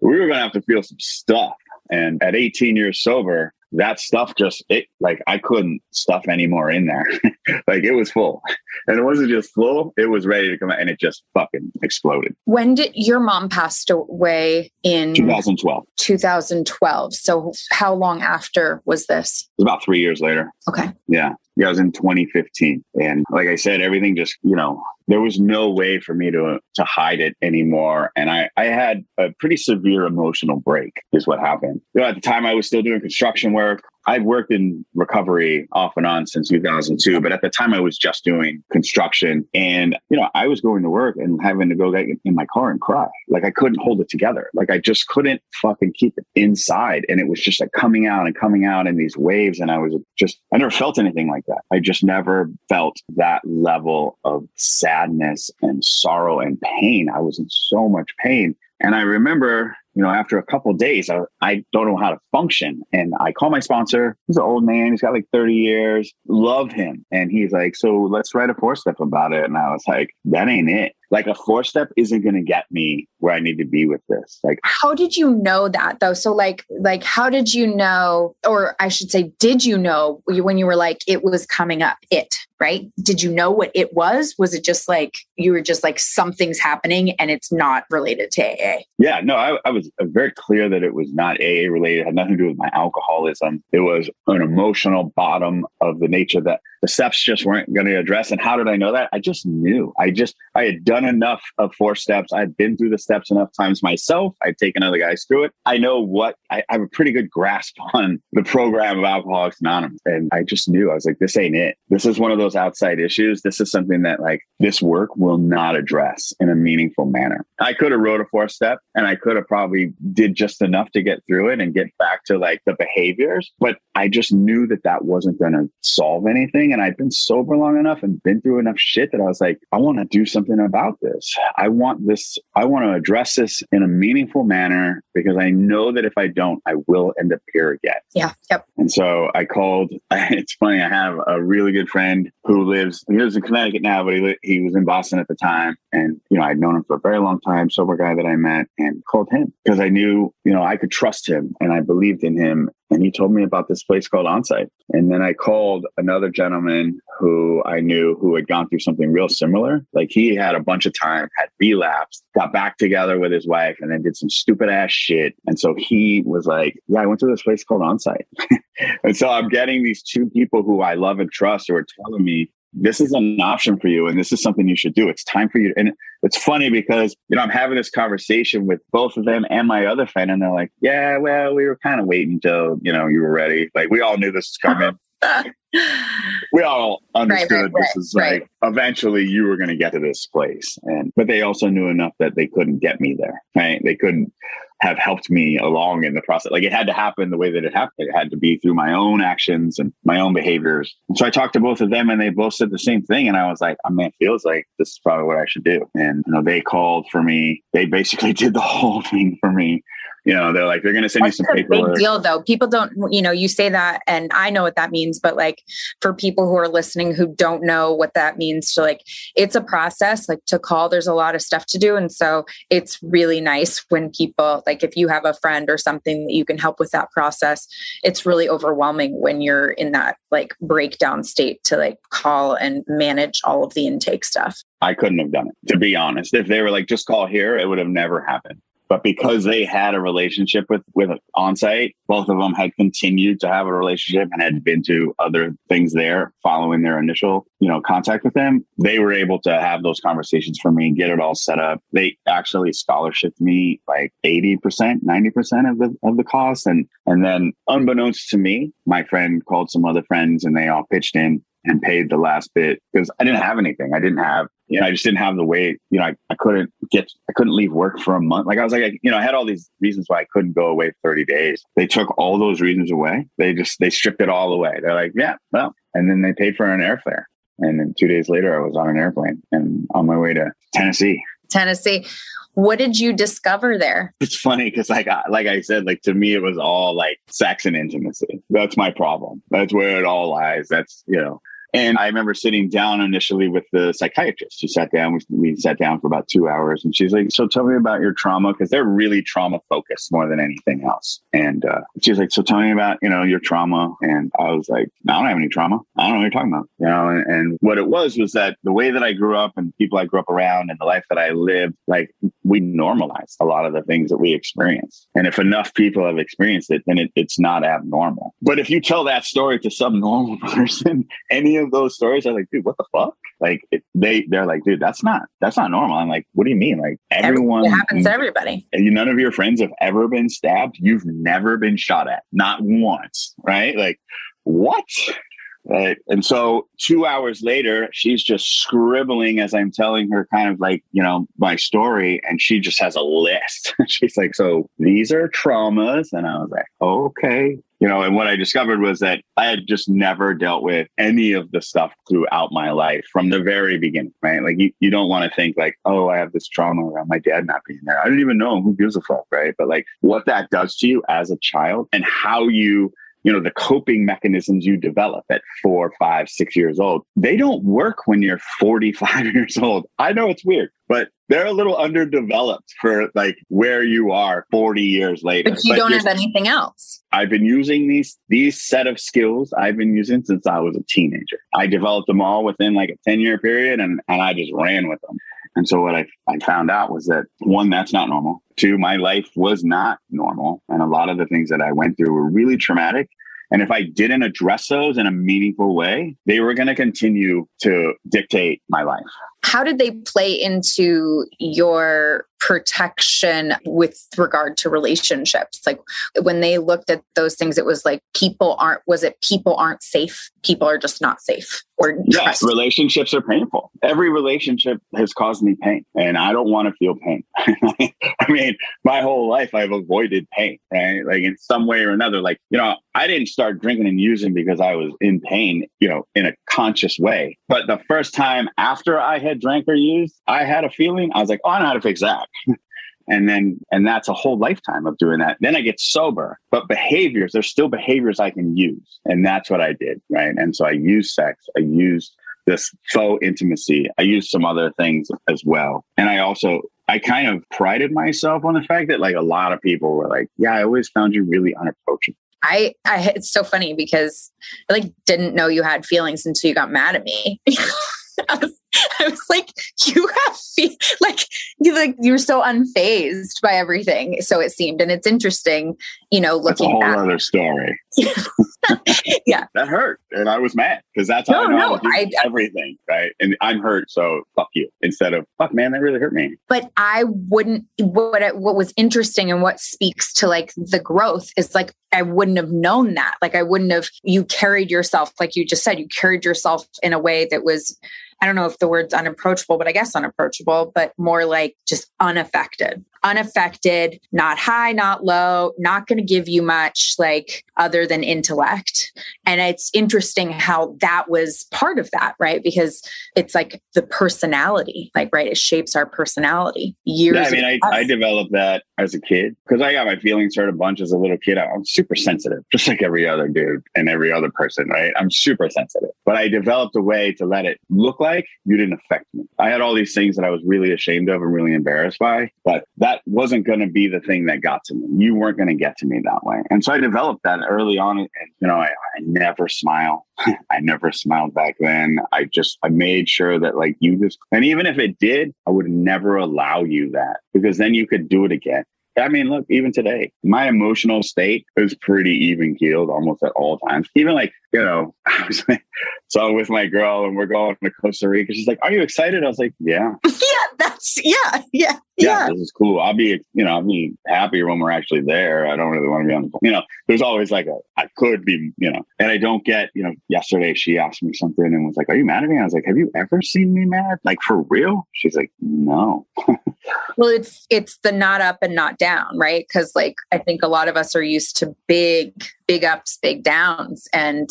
we were going to have to feel some stuff. And at 18 years sober, that stuff just it like I couldn't stuff anymore in there. like it was full. And it wasn't just full, it was ready to come out and it just fucking exploded. When did your mom passed away in 2012? 2012. So how long after was this? It was about 3 years later. Okay. Yeah. Yeah, I was in 2015. And like I said, everything just, you know, there was no way for me to to hide it anymore. And I, I had a pretty severe emotional break is what happened. You know, at the time I was still doing construction work. I'd worked in recovery off and on since 2002, but at the time I was just doing construction. And, you know, I was going to work and having to go get in my car and cry. Like I couldn't hold it together. Like I just couldn't fucking keep it inside. And it was just like coming out and coming out in these waves. And I was just, I never felt anything like that. I just never felt that level of sadness and sorrow and pain. I was in so much pain. And I remember you know, after a couple days, I, I don't know how to function. And I call my sponsor. He's an old man. He's got like 30 years. Love him. And he's like, so let's write a four step about it. And I was like, that ain't it. Like a four step isn't going to get me where I need to be with this. Like, how did you know that though? So like, like, how did you know, or I should say, did you know when you were like, it was coming up, it, right? Did you know what it was? Was it just like, you were just like, something's happening and it's not related to AA? Yeah, no, I, I was was very clear that it was not AA related, it had nothing to do with my alcoholism. It was an emotional bottom of the nature that the steps just weren't going to address. And how did I know that? I just knew. I just, I had done enough of four steps. I'd been through the steps enough times myself. I'd taken other guys through it. I know what, I, I have a pretty good grasp on the program of Alcoholics Anonymous. And I just knew, I was like, this ain't it. This is one of those outside issues. This is something that like this work will not address in a meaningful manner. I could have wrote a four step and I could have probably did just enough to get through it and get back to like the behaviors, but I just knew that that wasn't going to solve anything and I'd been sober long enough and been through enough shit that I was like, I want to do something about this. I want this, I want to address this in a meaningful manner because I know that if I don't, I will end up here again. Yeah. Yep. And so I called, it's funny, I have a really good friend who lives, he lives in Connecticut now, but he, he was in Boston at the time. And, you know, I'd known him for a very long time, sober guy that I met and called him because I knew, you know, I could trust him and I believed in him. And he told me about this place called Onsite. And then I called another gentleman who I knew who had gone through something real similar. Like he had a bunch of time, had relapsed, got back together with his wife, and then did some stupid ass shit. And so he was like, Yeah, I went to this place called Onsite. and so I'm getting these two people who I love and trust who are telling me this is an option for you and this is something you should do. It's time for you. And it's funny because, you know, I'm having this conversation with both of them and my other friend, and they're like, yeah, well, we were kind of waiting until, you know, you were ready. Like we all knew this was coming. we all understood right, right, this is right, like eventually you were going to get to this place and but they also knew enough that they couldn't get me there right? They couldn't have helped me along in the process like it had to happen the way that it happened it had to be through my own actions and my own behaviors. And so i talked to both of them and they both said the same thing and i was like oh, i mean it feels like this is probably what i should do and you know they called for me they basically did the whole thing for me you know, they're like, they're going to send That's you some paperwork. Big deal though. People don't, you know, you say that and I know what that means, but like for people who are listening who don't know what that means to like, it's a process like to call, there's a lot of stuff to do. And so it's really nice when people, like if you have a friend or something that you can help with that process, it's really overwhelming when you're in that like breakdown state to like call and manage all of the intake stuff. I couldn't have done it, to be honest. If they were like, just call here, it would have never happened. But because they had a relationship with with Onsite, both of them had continued to have a relationship and had been to other things there following their initial, you know, contact with them. They were able to have those conversations for me, and get it all set up. They actually scholarshiped me like 80%, 90% of the of the cost. And and then unbeknownst to me, my friend called some other friends and they all pitched in and paid the last bit because I didn't have anything. I didn't have, you know, I just didn't have the weight. you know, I, I couldn't get, I couldn't leave work for a month. Like I was like, I, you know, I had all these reasons why I couldn't go away 30 days. They took all those reasons away. They just, they stripped it all away. They're like, yeah, well, and then they paid for an airfare. And then two days later, I was on an airplane and on my way to Tennessee. Tennessee. What did you discover there? It's funny because, like, like I said, like to me, it was all like sex and intimacy. That's my problem. That's where it all lies. That's you know, and I remember sitting down initially with the psychiatrist. She sat down, we, we sat down for about two hours, and she's like, So tell me about your trauma, because they're really trauma focused more than anything else. And uh, she's like, So tell me about, you know, your trauma. And I was like, I don't have any trauma. I don't know what you're talking about. You know, and, and what it was was that the way that I grew up and people I grew up around and the life that I lived, like we normalized a lot of the things that we experience. And if enough people have experienced it, then it, it's not abnormal. But if you tell that story to some normal person, any of those stories, I'm like, dude, what the fuck? Like it, they, they're like, dude, that's not, that's not normal. I'm like, what do you mean? Like everyone, it happens to everybody. You, none of your friends have ever been stabbed. You've never been shot at, not once, right? Like what? Right. And so two hours later, she's just scribbling as I'm telling her kind of like, you know, my story. And she just has a list. she's like, So these are traumas. And I was like, Okay you know, and what I discovered was that I had just never dealt with any of the stuff throughout my life from the very beginning, right? Like you, you don't want to think like, oh, I have this trauma around my dad not being there. I didn't even know who gives a fuck, right? But like what that does to you as a child and how you you know the coping mechanisms you develop at four five six years old they don't work when you're 45 years old. I know it's weird but they're a little underdeveloped for like where you are 40 years later. But you but don't have anything else. I've been using these these set of skills i've been using since i was a teenager. I developed them all within like a 10 year period and, and i just ran with them and so what I, I found out was that one, that's not normal. Two, my life was not normal. And a lot of the things that I went through were really traumatic. And if I didn't address those in a meaningful way, they were going to continue to dictate my life. How did they play into your protection with regard to relationships? Like when they looked at those things, it was like people aren't, was it people aren't safe? People are just not safe or yes, relationships are painful. Every relationship has caused me pain and I don't want to feel pain. I mean, my whole life I've avoided pain, right? Like in some way or another, like, you know, I didn't start drinking and using because I was in pain, you know, in a conscious way. But the first time after I had drank or used, I had a feeling I was like, oh, I know how to fix that. and then and that's a whole lifetime of doing that then i get sober but behaviors there's still behaviors i can use and that's what i did right and so i used sex i used this faux intimacy. I used some other things as well. And I also I kind of prided myself on the fact that like a lot of people were like, "Yeah, I always found you really unapproachable." I, I it's so funny because I like didn't know you had feelings until you got mad at me. I was, I was like, you have fe- like you like you're so unfazed by everything. So it seemed, and it's interesting, you know, looking. That's a whole other story. yeah, that hurt, and I was mad because that's how no, I know no, I, everything, right? And I'm hurt, so fuck you. Instead of fuck, man, that really hurt me. But I wouldn't. What what was interesting and what speaks to like the growth is like I wouldn't have known that. Like I wouldn't have. You carried yourself, like you just said, you carried yourself in a way that was I don't know if the word's unapproachable, but I guess unapproachable, but more like just unaffected unaffected, not high, not low, not going to give you much like other than intellect. And it's interesting how that was part of that, right? Because it's like the personality, like, right? It shapes our personality. Years. Yeah, I mean, I, I, developed that as a kid because I got my feelings hurt a bunch as a little kid. I'm super sensitive, just like every other dude and every other person, right? I'm super sensitive, but I developed a way to let it look like you didn't affect me. I had all these things that I was really ashamed of and really embarrassed by, but that that wasn't going to be the thing that got to me. You weren't going to get to me that way. And so I developed that early on. And, you know, I, I never smile. I never smiled back then. I just, I made sure that like you just, and even if it did, I would never allow you that because then you could do it again. I mean, look, even today, my emotional state is pretty even keeled almost at all times. Even like, you know, I was like, so with my girl and we're going to Costa Rica. She's like, Are you excited? I was like, Yeah. yeah, that's yeah, yeah, yeah. Yeah, this is cool. I'll be, you know, I'll be happier when we're actually there. I don't really want to be on the phone. You know, there's always like a I could be, you know, and I don't get, you know, yesterday she asked me something and was like, Are you mad at me? I was like, Have you ever seen me mad? Like for real? She's like, No. well, it's it's the not up and not down, right? Because like I think a lot of us are used to big big ups big downs. And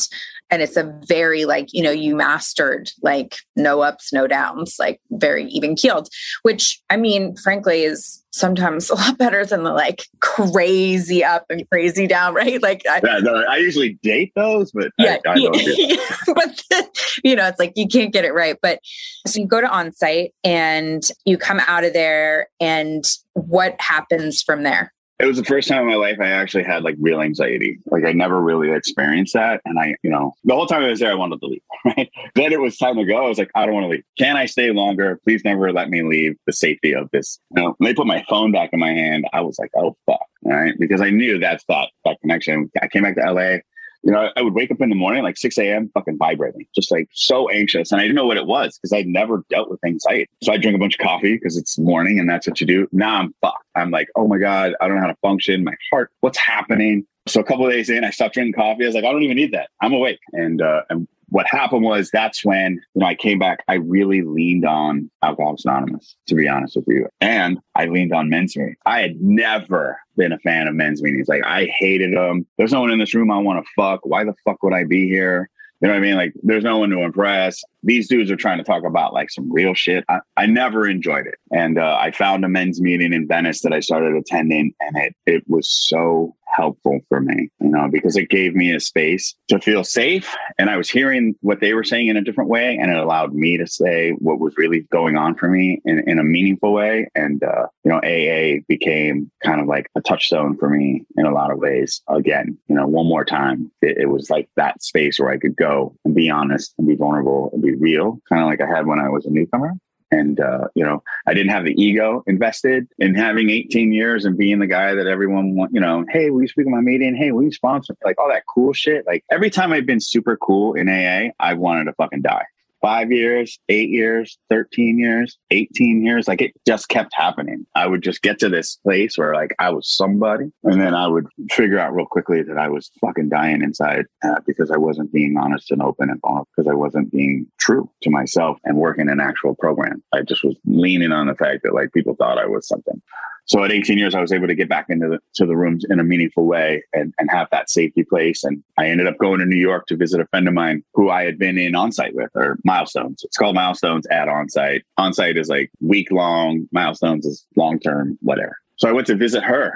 and it's a very like you know you mastered like no ups no downs like very even keeled which i mean frankly is sometimes a lot better than the like crazy up and crazy down right? Like i, yeah, no, I usually date those but yeah, I, I yeah, yeah. but the, you know it's like you can't get it right. But so you go to Onsite and you come out of there and what happens from there it was the first time in my life I actually had like real anxiety. Like I never really experienced that. And I, you know, the whole time I was there, I wanted to leave. Right. Then it was time to go. I was like, I don't want to leave. Can I stay longer? Please never let me leave the safety of this. You know, when they put my phone back in my hand, I was like, oh fuck. Right. Because I knew that's that that connection. I came back to LA you know, I would wake up in the morning like 6 a.m. fucking vibrating, just like so anxious. And I didn't know what it was because I'd never dealt with anxiety. So I drink a bunch of coffee because it's morning and that's what you do. Now I'm fucked. I'm like, oh my God, I don't know how to function. My heart, what's happening? So a couple days in, I stopped drinking coffee. I was like, I don't even need that. I'm awake. And uh, and what happened was that's when you know I came back. I really leaned on Alcoholics Anonymous, to be honest with you, and I leaned on men's meetings. I had never been a fan of men's meetings. Like I hated them. There's no one in this room I want to fuck. Why the fuck would I be here? You know what I mean? Like, there's no one to impress. These dudes are trying to talk about like some real shit. I, I never enjoyed it. And uh, I found a men's meeting in Venice that I started attending, and it it was so helpful for me, you know, because it gave me a space to feel safe. And I was hearing what they were saying in a different way. And it allowed me to say what was really going on for me in, in a meaningful way. And, uh, you know, AA became kind of like a touchstone for me in a lot of ways. Again, you know, one more time, it, it was like that space where I could go and be honest and be vulnerable and be real, kind of like I had when I was a newcomer. And, uh, you know, I didn't have the ego invested in having 18 years and being the guy that everyone want, you know, hey, will you speak at my meeting? Hey, will you sponsor? Like all that cool shit. Like every time I've been super cool in AA, I wanted to fucking die five years, eight years, 13 years, 18 years. Like it just kept happening. I would just get to this place where like I was somebody. And then I would figure out real quickly that I was fucking dying inside uh, because I wasn't being honest and open and vulnerable because I wasn't being true to myself and working an actual program. I just was leaning on the fact that like people thought I was something. So at 18 years, I was able to get back into the, to the rooms in a meaningful way and, and have that safety place. And I ended up going to New York to visit a friend of mine who I had been in onsite with or milestones. It's called milestones at onsite. Onsite is like week long. Milestones is long term, whatever. So I went to visit her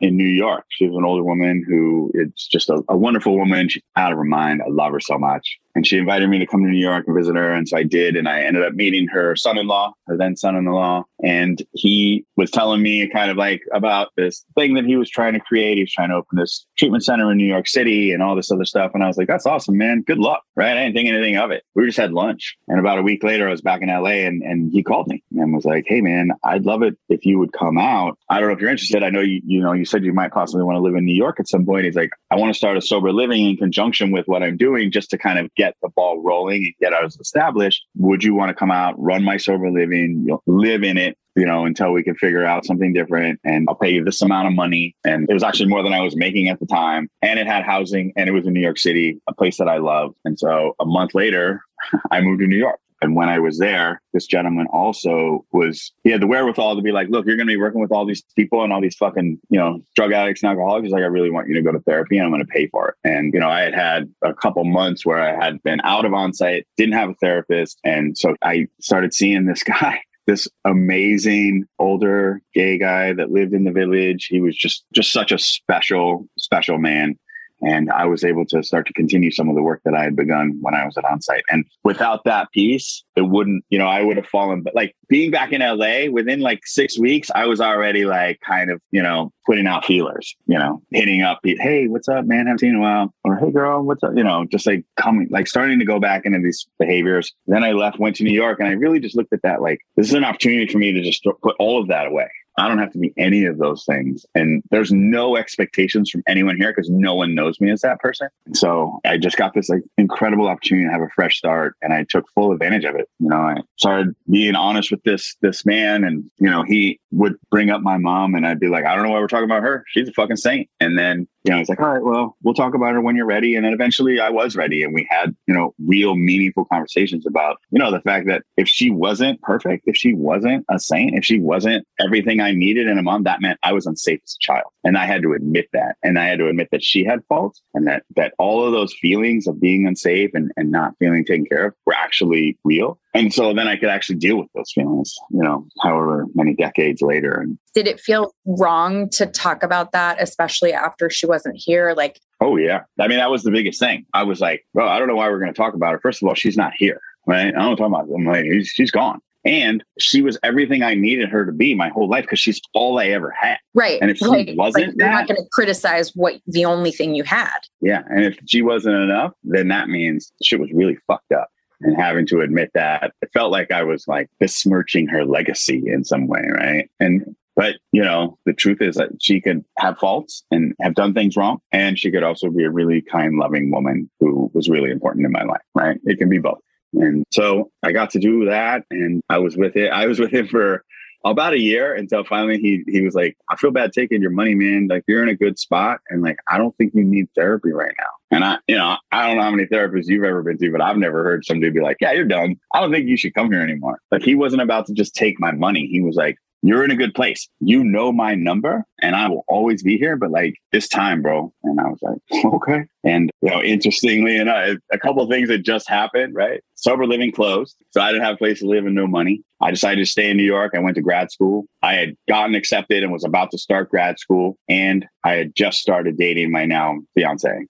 in New York. She was an older woman who is just a, a wonderful woman. She's out of her mind. I love her so much. And she invited me to come to New York and visit her. And so I did. And I ended up meeting her son in law, her then son in law. And he was telling me kind of like about this thing that he was trying to create. He was trying to open this treatment center in New York City and all this other stuff. And I was like, that's awesome, man. Good luck. Right. I didn't think anything of it. We just had lunch. And about a week later, I was back in LA and, and he called me and was like, hey, man, I'd love it if you would come out. I don't know if you're interested. I know you, you know, you said you might possibly want to live in New York at some point. He's like, I want to start a sober living in conjunction with what I'm doing just to kind of get the ball rolling and get us established. Would you want to come out, run my sober living, live in it, you know, until we can figure out something different. And I'll pay you this amount of money. And it was actually more than I was making at the time. And it had housing and it was in New York City, a place that I love. And so a month later, I moved to New York. And when I was there, this gentleman also was, he had the wherewithal to be like, look, you're going to be working with all these people and all these fucking, you know, drug addicts and alcoholics. He's like, I really want you to go to therapy and I'm going to pay for it. And, you know, I had had a couple months where I had been out of Onsite, didn't have a therapist. And so I started seeing this guy this amazing older gay guy that lived in the village. He was just just such a special special man and I was able to start to continue some of the work that I had begun when I was at onsite. And without that piece, it wouldn't, you know, I would have fallen. But like being back in LA within like six weeks, I was already like kind of, you know, putting out feelers, you know, hitting up, hey, what's up, man? Haven't seen in a while. Or hey, girl, what's up? You know, just like coming, like starting to go back into these behaviors. Then I left, went to New York, and I really just looked at that like this is an opportunity for me to just put all of that away. I don't have to be any of those things. And there's no expectations from anyone here because no one knows me as that person. So I just got this like incredible opportunity to have a fresh start and I took full advantage of it. You know, I started being honest with this this man and you know, he would bring up my mom and I'd be like, I don't know why we're talking about her. She's a fucking saint. And then you know, it's like, all right, well, we'll talk about it when you're ready. And then eventually I was ready and we had, you know, real meaningful conversations about, you know, the fact that if she wasn't perfect, if she wasn't a saint, if she wasn't everything I needed in a mom, that meant I was unsafe as a child. And I had to admit that. And I had to admit that she had faults and that, that all of those feelings of being unsafe and, and not feeling taken care of were actually real. And so then I could actually deal with those feelings, you know, however many decades later. And did it feel wrong to talk about that, especially after she wasn't here? Like, oh, yeah. I mean, that was the biggest thing. I was like, well, I don't know why we're going to talk about her. First of all, she's not here, right? I don't talk about. I'm like, she's gone. And she was everything I needed her to be my whole life because she's all I ever had. Right. And if she like, wasn't, like you're that, not going to criticize what the only thing you had. Yeah. And if she wasn't enough, then that means shit was really fucked up. And having to admit that, it felt like I was like besmirching her legacy in some way. Right. And but you know, the truth is that she could have faults and have done things wrong, and she could also be a really kind, loving woman who was really important in my life. Right? It can be both. And so I got to do that, and I was with it. I was with him for about a year until finally he he was like, "I feel bad taking your money, man. Like you're in a good spot, and like I don't think you need therapy right now." And I, you know, I don't know how many therapists you've ever been to, but I've never heard somebody be like, "Yeah, you're done. I don't think you should come here anymore." Like he wasn't about to just take my money. He was like, you're in a good place. You know my number and I will always be here, but like this time, bro. And I was like, okay. And you know, interestingly enough, a couple things that just happened, right? Sober living closed. So I didn't have a place to live and no money. I decided to stay in New York. I went to grad school. I had gotten accepted and was about to start grad school. And I had just started dating my now fiance.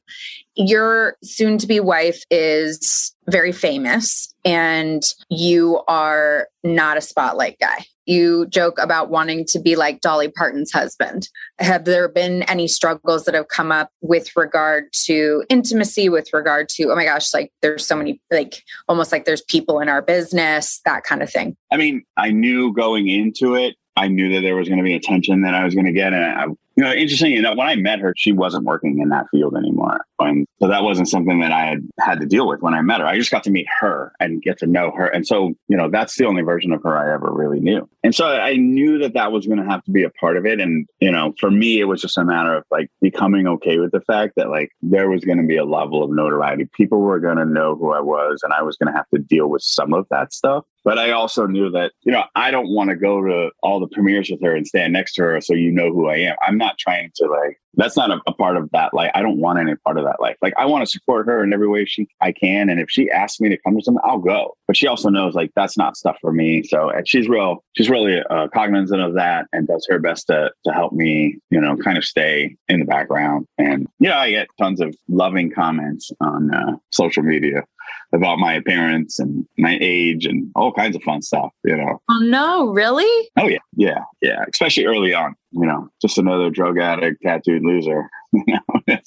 Your soon to be wife is very famous and you are not a spotlight guy. You joke about wanting to be like Dolly Parton's husband. Have there been any struggles that have come up with regard to intimacy, with regard to, oh my gosh, like there's so many, like almost like there's people in our business, that kind of thing? I mean, I knew going into it, I knew that there was going to be attention that I was going to get. And I, you know, interesting enough, when I met her, she wasn't working in that field anymore. And so that wasn't something that I had had to deal with when I met her. I just got to meet her and get to know her. And so, you know, that's the only version of her I ever really knew. And so I knew that that was going to have to be a part of it. And, you know, for me, it was just a matter of like becoming okay with the fact that like there was going to be a level of notoriety. People were going to know who I was and I was going to have to deal with some of that stuff. But I also knew that, you know, I don't want to go to all the premieres with her and stand next to her so you know who I am. I'm not trying to like that's not a, a, part of that life. I don't want any part of that life. Like I want to support her in every way she I can. And if she asks me to come to something, I'll go. But she also knows like that's not stuff for me. So and she's real, she's really uh, cognizant of that and does her best to to help me, you know, kind of stay in the background. And yeah, I get tons of loving comments on uh, social media about my appearance and my age and all kinds of fun stuff, you know. Oh no, really? Oh yeah, yeah, yeah. Especially early on, you know, just another drug addict, tattooed loser.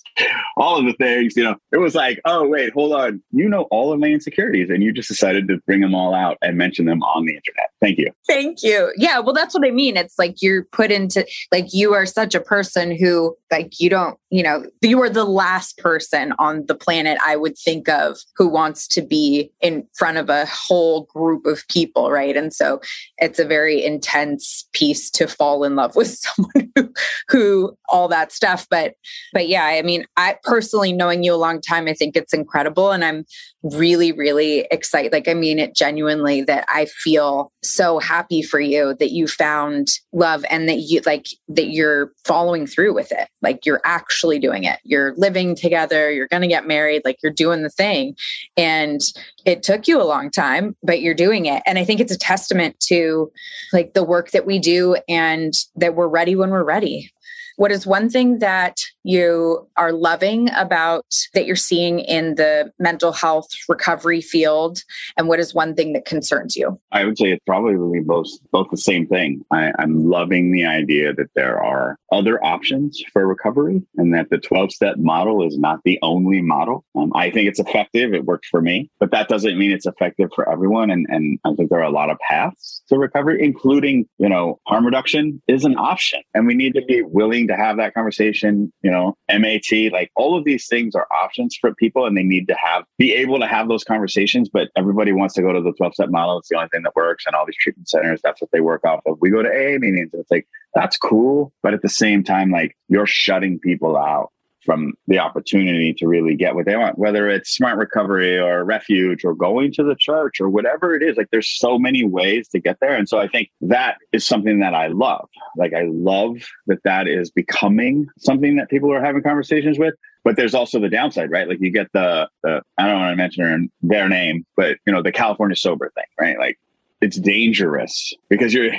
All of the things, you know, it was like, oh, wait, hold on. You know all of my insecurities and you just decided to bring them all out and mention them on the internet. Thank you. Thank you. Yeah. Well, that's what I mean. It's like you're put into, like, you are such a person who, like, you don't, you know, you are the last person on the planet I would think of who wants to be in front of a whole group of people. Right. And so it's a very intense piece to fall in love with someone who, who all that stuff. But but yeah, I mean, I personally knowing you a long time, I think it's incredible. And I'm really, really excited. Like, I mean it genuinely that I feel so happy for you that you found love and that you like that you're following through with it. Like you're actually doing it. You're living together, you're gonna get married, like you're doing the thing. And it took you a long time, but you're doing it. And I think it's a testament to like the work that we do and that we're ready when we're ready. What is one thing that you are loving about that you're seeing in the mental health recovery field? And what is one thing that concerns you? I would say it's probably both both the same thing. I, I'm loving the idea that there are other options for recovery and that the 12 step model is not the only model. Um, I think it's effective. It worked for me, but that doesn't mean it's effective for everyone. And, and I think there are a lot of paths to recovery, including, you know, harm reduction is an option. And we need to be willing to have that conversation, you know, MAT, like all of these things are options for people and they need to have, be able to have those conversations. But everybody wants to go to the 12 step model. It's the only thing that works. And all these treatment centers, that's what they work off of. We go to AA meetings and it's like, that's cool. But at the same time, like you're shutting people out from the opportunity to really get what they want, whether it's smart recovery or refuge or going to the church or whatever it is. Like there's so many ways to get there. And so I think that is something that I love. Like I love that that is becoming something that people are having conversations with. But there's also the downside, right? Like you get the, the I don't want to mention their name, but you know, the California sober thing, right? Like it's dangerous because you're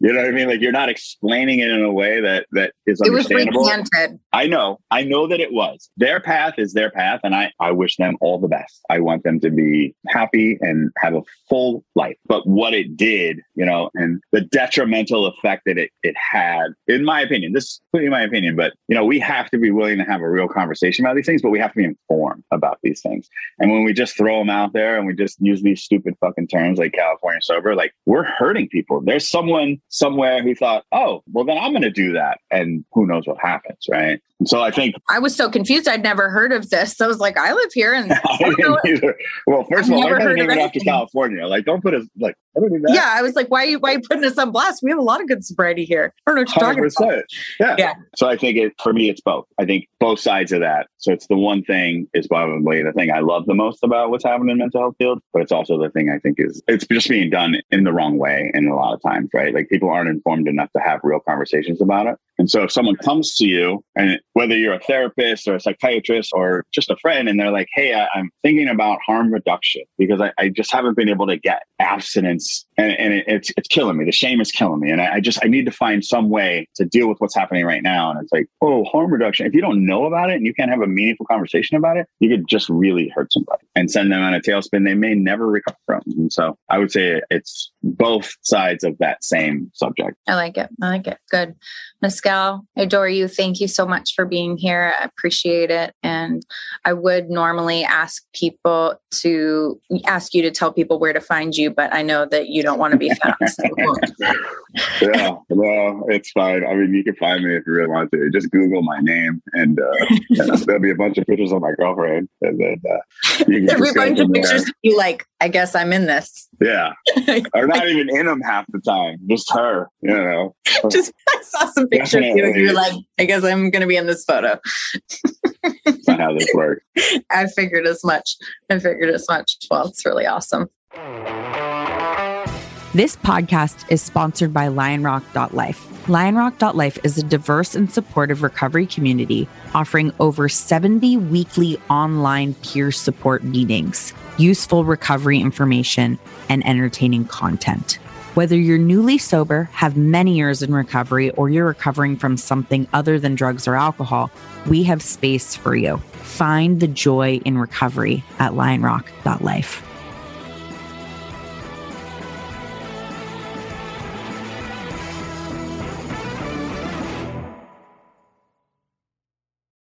you know what I mean? Like you're not explaining it in a way that that is understandable. It was recanted. I know. I know that it was. Their path is their path and I I wish them all the best. I want them to be happy and have a full life. But what it did, you know, and the detrimental effect that it it had, in my opinion, this is in my opinion, but you know, we have to be willing to have a real conversation about these things, but we have to be informed about these things. And when we just throw them out there and we just use these stupid fucking terms like California sober, like we're hurting people. There's someone somewhere who thought, oh, well, then I'm going to do that. And who knows what happens, right? And so I think I was so confused. I'd never heard of this. So I was like, I live here. And well, 1st of all, I'm going to name it California. Like, don't put us like, I don't do that. Yeah. I was like, why are you, why are you putting us on blast? We have a lot of good sobriety here. I don't know what you're 100%. talking about. Yeah. yeah. So I think it, for me, it's both. I think both sides of that. So it's the one thing is probably the thing I love the most about what's happening in mental health field, but it's also the thing I think is it's just being done in the wrong way. And a lot of times, right? Like people aren't informed enough to have real conversations about it. And so if someone comes to you and whether you're a therapist or a psychiatrist or just a friend, and they're like, Hey, I, am thinking about harm reduction because I, I, just haven't been able to get abstinence and, and it, it's, it's killing me. The shame is killing me. And I, I just, I need to find some way to deal with what's happening right now. And it's like, Oh, harm reduction. If you don't know about it and you can't have a meaningful conversation about it, you could just really hurt somebody and send them on a tailspin they may never recover from. And so I would say it's both sides of that same subject. I like it. I like it. Good. Mescal, I adore you. Thank you so much for being here. I appreciate it. And I would normally ask people to ask you to tell people where to find you, but I know that you don't want to be found. So. yeah, well, it's fine. I mean, you can find me if you really want to. Just Google my name, and uh, there'll be a bunch of pictures of my girlfriend. And then uh, you can there'll be a bunch of pictures of you like, I guess I'm in this. Yeah. or not even in them half the time, just her, you know. just I saw some picture of you and you're like, I guess I'm going to be in this photo. Not how this works. I figured as much. I figured as much. Well, it's really awesome. This podcast is sponsored by lionrock.life. Lionrock.life is a diverse and supportive recovery community offering over 70 weekly online peer support meetings, useful recovery information, and entertaining content. Whether you're newly sober, have many years in recovery, or you're recovering from something other than drugs or alcohol, we have space for you. Find the joy in recovery at lionrock.life.